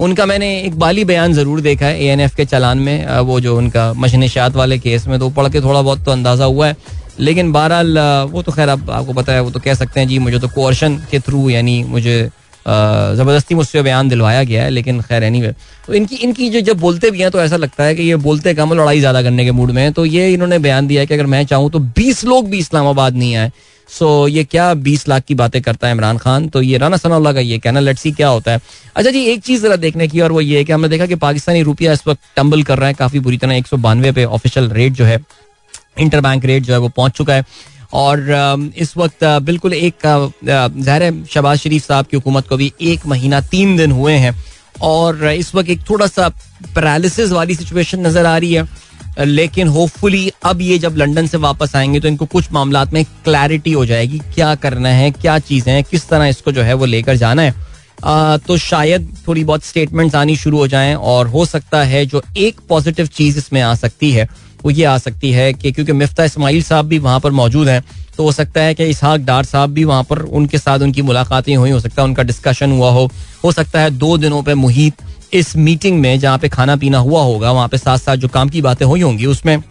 उनका मैंने एक बाली बयान ज़रूर देखा है ए के चलान में वो जो उनका मशनशात वाले केस में तो पढ़ के थोड़ा बहुत तो अंदाज़ा हुआ है। लेकिन बहरहाल वो तो खैर अब आपको पता है वो तो कह सकते हैं जी मुझे तो कोर्शन के थ्रू यानी मुझे ज़बरदस्ती मुझसे बयान दिलवाया गया है लेकिन खैर एनी anyway, तो इनकी इनकी जो जब बोलते भी हैं तो ऐसा लगता है कि ये बोलते कम लड़ाई ज़्यादा करने के मूड में है तो ये इन्होंने बयान दिया है कि अगर मैं चाहूँ तो बीस लोग भी इस्लामाबाद नहीं आए। सो ये क्या बीस लाख की बातें करता है इमरान खान? तो ये राना सना का ये कहना लेट्स सी क्या होता है. अच्छा जी, एक चीज़ जरा देखने की और वो ये है कि हमने देखा कि पाकिस्तानी रुपया इस वक्त टम्बल कर रहा है, काफ़ी बुरी तरह, एक सौ बानवे पे ऑफिशियल रेट जो है, इंटर बैंक रेट जो है वो पहुँच चुका है। और इस वक्त बिल्कुल एक ज़ाहिर शबाज शरीफ साहब की हुकूमत को भी एक महीना तीन दिन हुए हैं। और, इस वक्त एक थोड़ा सा पैरालिसिस वाली सिचुएशन नज़र आ रही है। लेकिन होपफुली अब ये जब लंदन से वापस आएँगे तो इनको कुछ मामला में क्लैरिटी हो जाएगी क्या करना है क्या चीज़ें हैं किस तरह इसको जो है वो लेकर जाना है। आ, तो शायद थोड़ी बहुत स्टेटमेंट्स आनी शुरू हो जाएँ और हो सकता है जो एक पॉजिटिव चीज़ इसमें आ सकती है वो ये आ सकती है कि क्योंकि मिफ्ता इसमाइल साहब भी वहाँ पर मौजूद हैं तो हो सकता है कि इसहाक डार साहब भी वहाँ पर उनके साथ उनकी मुलाकातें हुई हो सकता है उनका डिस्कशन हुआ हो। हो सकता है दो दिनों पर मुहित इस मीटिंग में जहाँ पे खाना पीना हुआ होगा, वहाँ पे साथ साथ जो काम की बातें हुई होंगी, उसमें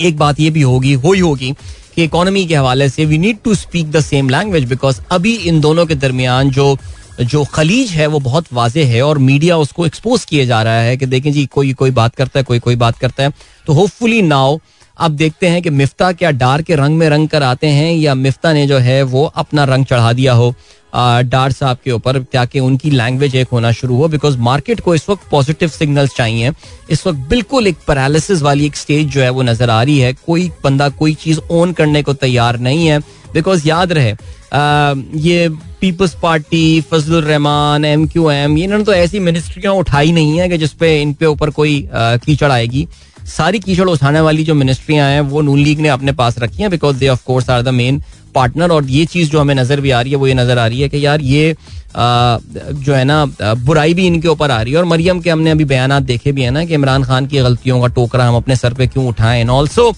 एक बात ये भी होगी, हुई होगी कि इकोनॉमी के हवाले से we need to speak the same language because अभी इन दोनों के दरमियान जो जो खलीज है, वो बहुत वाजे है और मीडिया उसको एक्सपोज किए जा रहा है कि देखें जी, कोई कोई बात करता है, कोई कोई बात करता है। तो होपफुली नाउ अब देखते हैं कि मिफ्ता क्या डार के रंग में रंग कर आते हैं या मिफ्ता ने जो है वो अपना रंग चढ़ा दिया हो। डार साहब के ऊपर ताकि उनकी लैंग्वेज एक होना शुरू हो बिकॉज़ मार्केट को इस वक्त पॉजिटिव सिग्नल्स चाहिए। इस वक्त बिल्कुल एक पैरालिसिस वाली एक स्टेज जो है वो नज़र आ रही है। कोई बंदा कोई चीज़ ओन करने को तैयार नहीं है। बिकॉज़ याद रहे आ, ये Peoples Party Fazal Rehman M Q M इन्होंने तो ऐसी मिनिस्ट्रियाँ उठाई नहीं है कि जिसपे इन पे ऊपर कोई कीचड़ आएगी। सारी कीचड़ उठाने वाली जो मिनिस्ट्रियाँ हैं वो नून लीग ने अपने पास रखी हैं because they of course are the main partner और ये चीज़ जो हमें नज़र भी आ रही है वो ये नज़र आ रही है कि यार ये आ, जो है ना बुराई भी इनके ऊपर आ रही है और मरियम के हमने अभी बयान देखे भी है ना कि इमरान खान की गलतियों का टोकरा हम अपने सर पे क्यों उठाएँ एंड ऑल्सो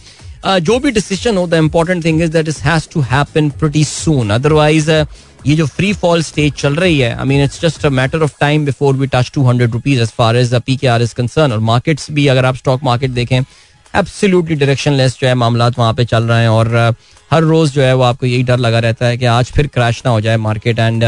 जो भी डिसीज़न हो the important thing is that is has to happen pretty soon otherwise ये जो फ्री फॉल स्टेज चल रही है I mean it's just a matter of time before we touch two hundred rupees as far as P K R is concern और markets भी, अगर आप stock market देखें एब्सोल्युटली डायरेक्शन लेस जो है मामला वहाँ पे चल रहे हैं और हर रोज जो है वो आपको यही डर लगा रहता है कि आज फिर क्रैश ना हो जाए market and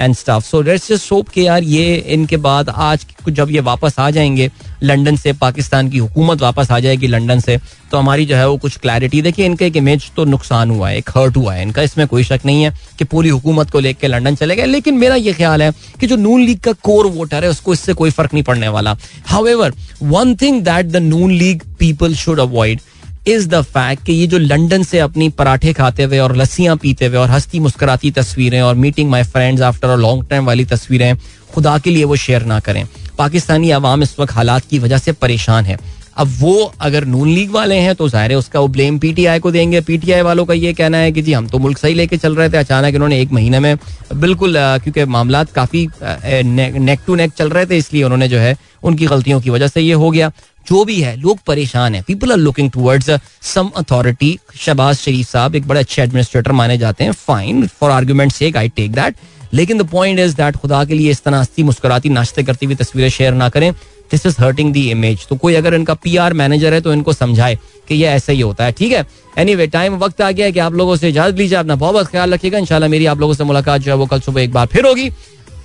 and stuff. So let's just hope कि यार ये इनके बाद आज जब ये वापस आ जाएँगे, लंदन से पाकिस्तान की हुकूमत वापस आ जाएगी लंदन से तो हमारी जो है वो कुछ क्लैरिटी देखिए, इनका एक इमेज तो नुकसान हुआ है, एक हर्ट हुआ है इनका, इसमें कोई शक नहीं है कि पूरी हुकूमत को लेकर लंदन चले गए। लेकिन मेरा ये ख्याल है कि जो नून लीग का कोर वोटर है, उसको इससे कोई फ़र्क नहीं पड़ने वाला। How one thing that the Noon League people should avoid is the fact कि ये जो लंदन से अपनी पराठे खाते हुए और लस्सियाँ पीते हुए और हंसती मुस्कुराती तस्वीरें और meeting my friends after a long time वाली तस्वीरें, खुदा के लिए वो शेयर ना करें। पाकिस्तानी अवाम इस वक्त हालात की वजह से परेशान है। अब वो अगर नून लीग वाले हैं तो ज़ाहिर है उसका वो ब्लेम पीटीआई को देंगे। पीटीआई वालों का ये कहना है कि जी, हम तो मुल्क सही लेके चल रहे थे, अचानक इन्होंने एक महीने में बिल्कुल क्योंकि मामला काफ़ी नेक टू नेक चल रहे थे, इसलिए उन्होंने जो है उनकी गलतियों की वजह से ये हो गया। जो भी है, लोग परेशान हैं। People are looking towards some authority Shahbaz Sharif Sahab एक बड़े अच्छे एडमिनिस्ट्रेटर माने जाते हैं। Fine for argument sake I take that लेकिन द पॉइंट इज़ दैट खुदा के लिए इस तरह हस्ती, मुस्कुराती, नाश्ते करती हुई तस्वीरें शेयर ना करें। This is hurting the image तो कोई अगर इनका पी आर मैनेजर है तो इनको समझाए कि ये ऐसा ही होता है। ठीक है? एनी वे टाइम वक्त आ गया है कि आप लोगों से इजाज़त लीजिए। अपना बहुत बहुत ख्याल रखिएगा। इंशाल्लाह मेरी आप लोगों से मुलाकात जो है वो कल सुबह एक बार फिर होगी।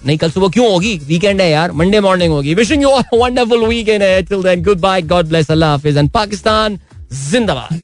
नहीं, कल सुबह क्यों होगी? वीकेंड है यार मंडे मॉर्निंग होगी। विशिंग यू वंडरफुल वीकेंड है till then good bye God bless Allah Hafiz and Pakistan जिंदाबाद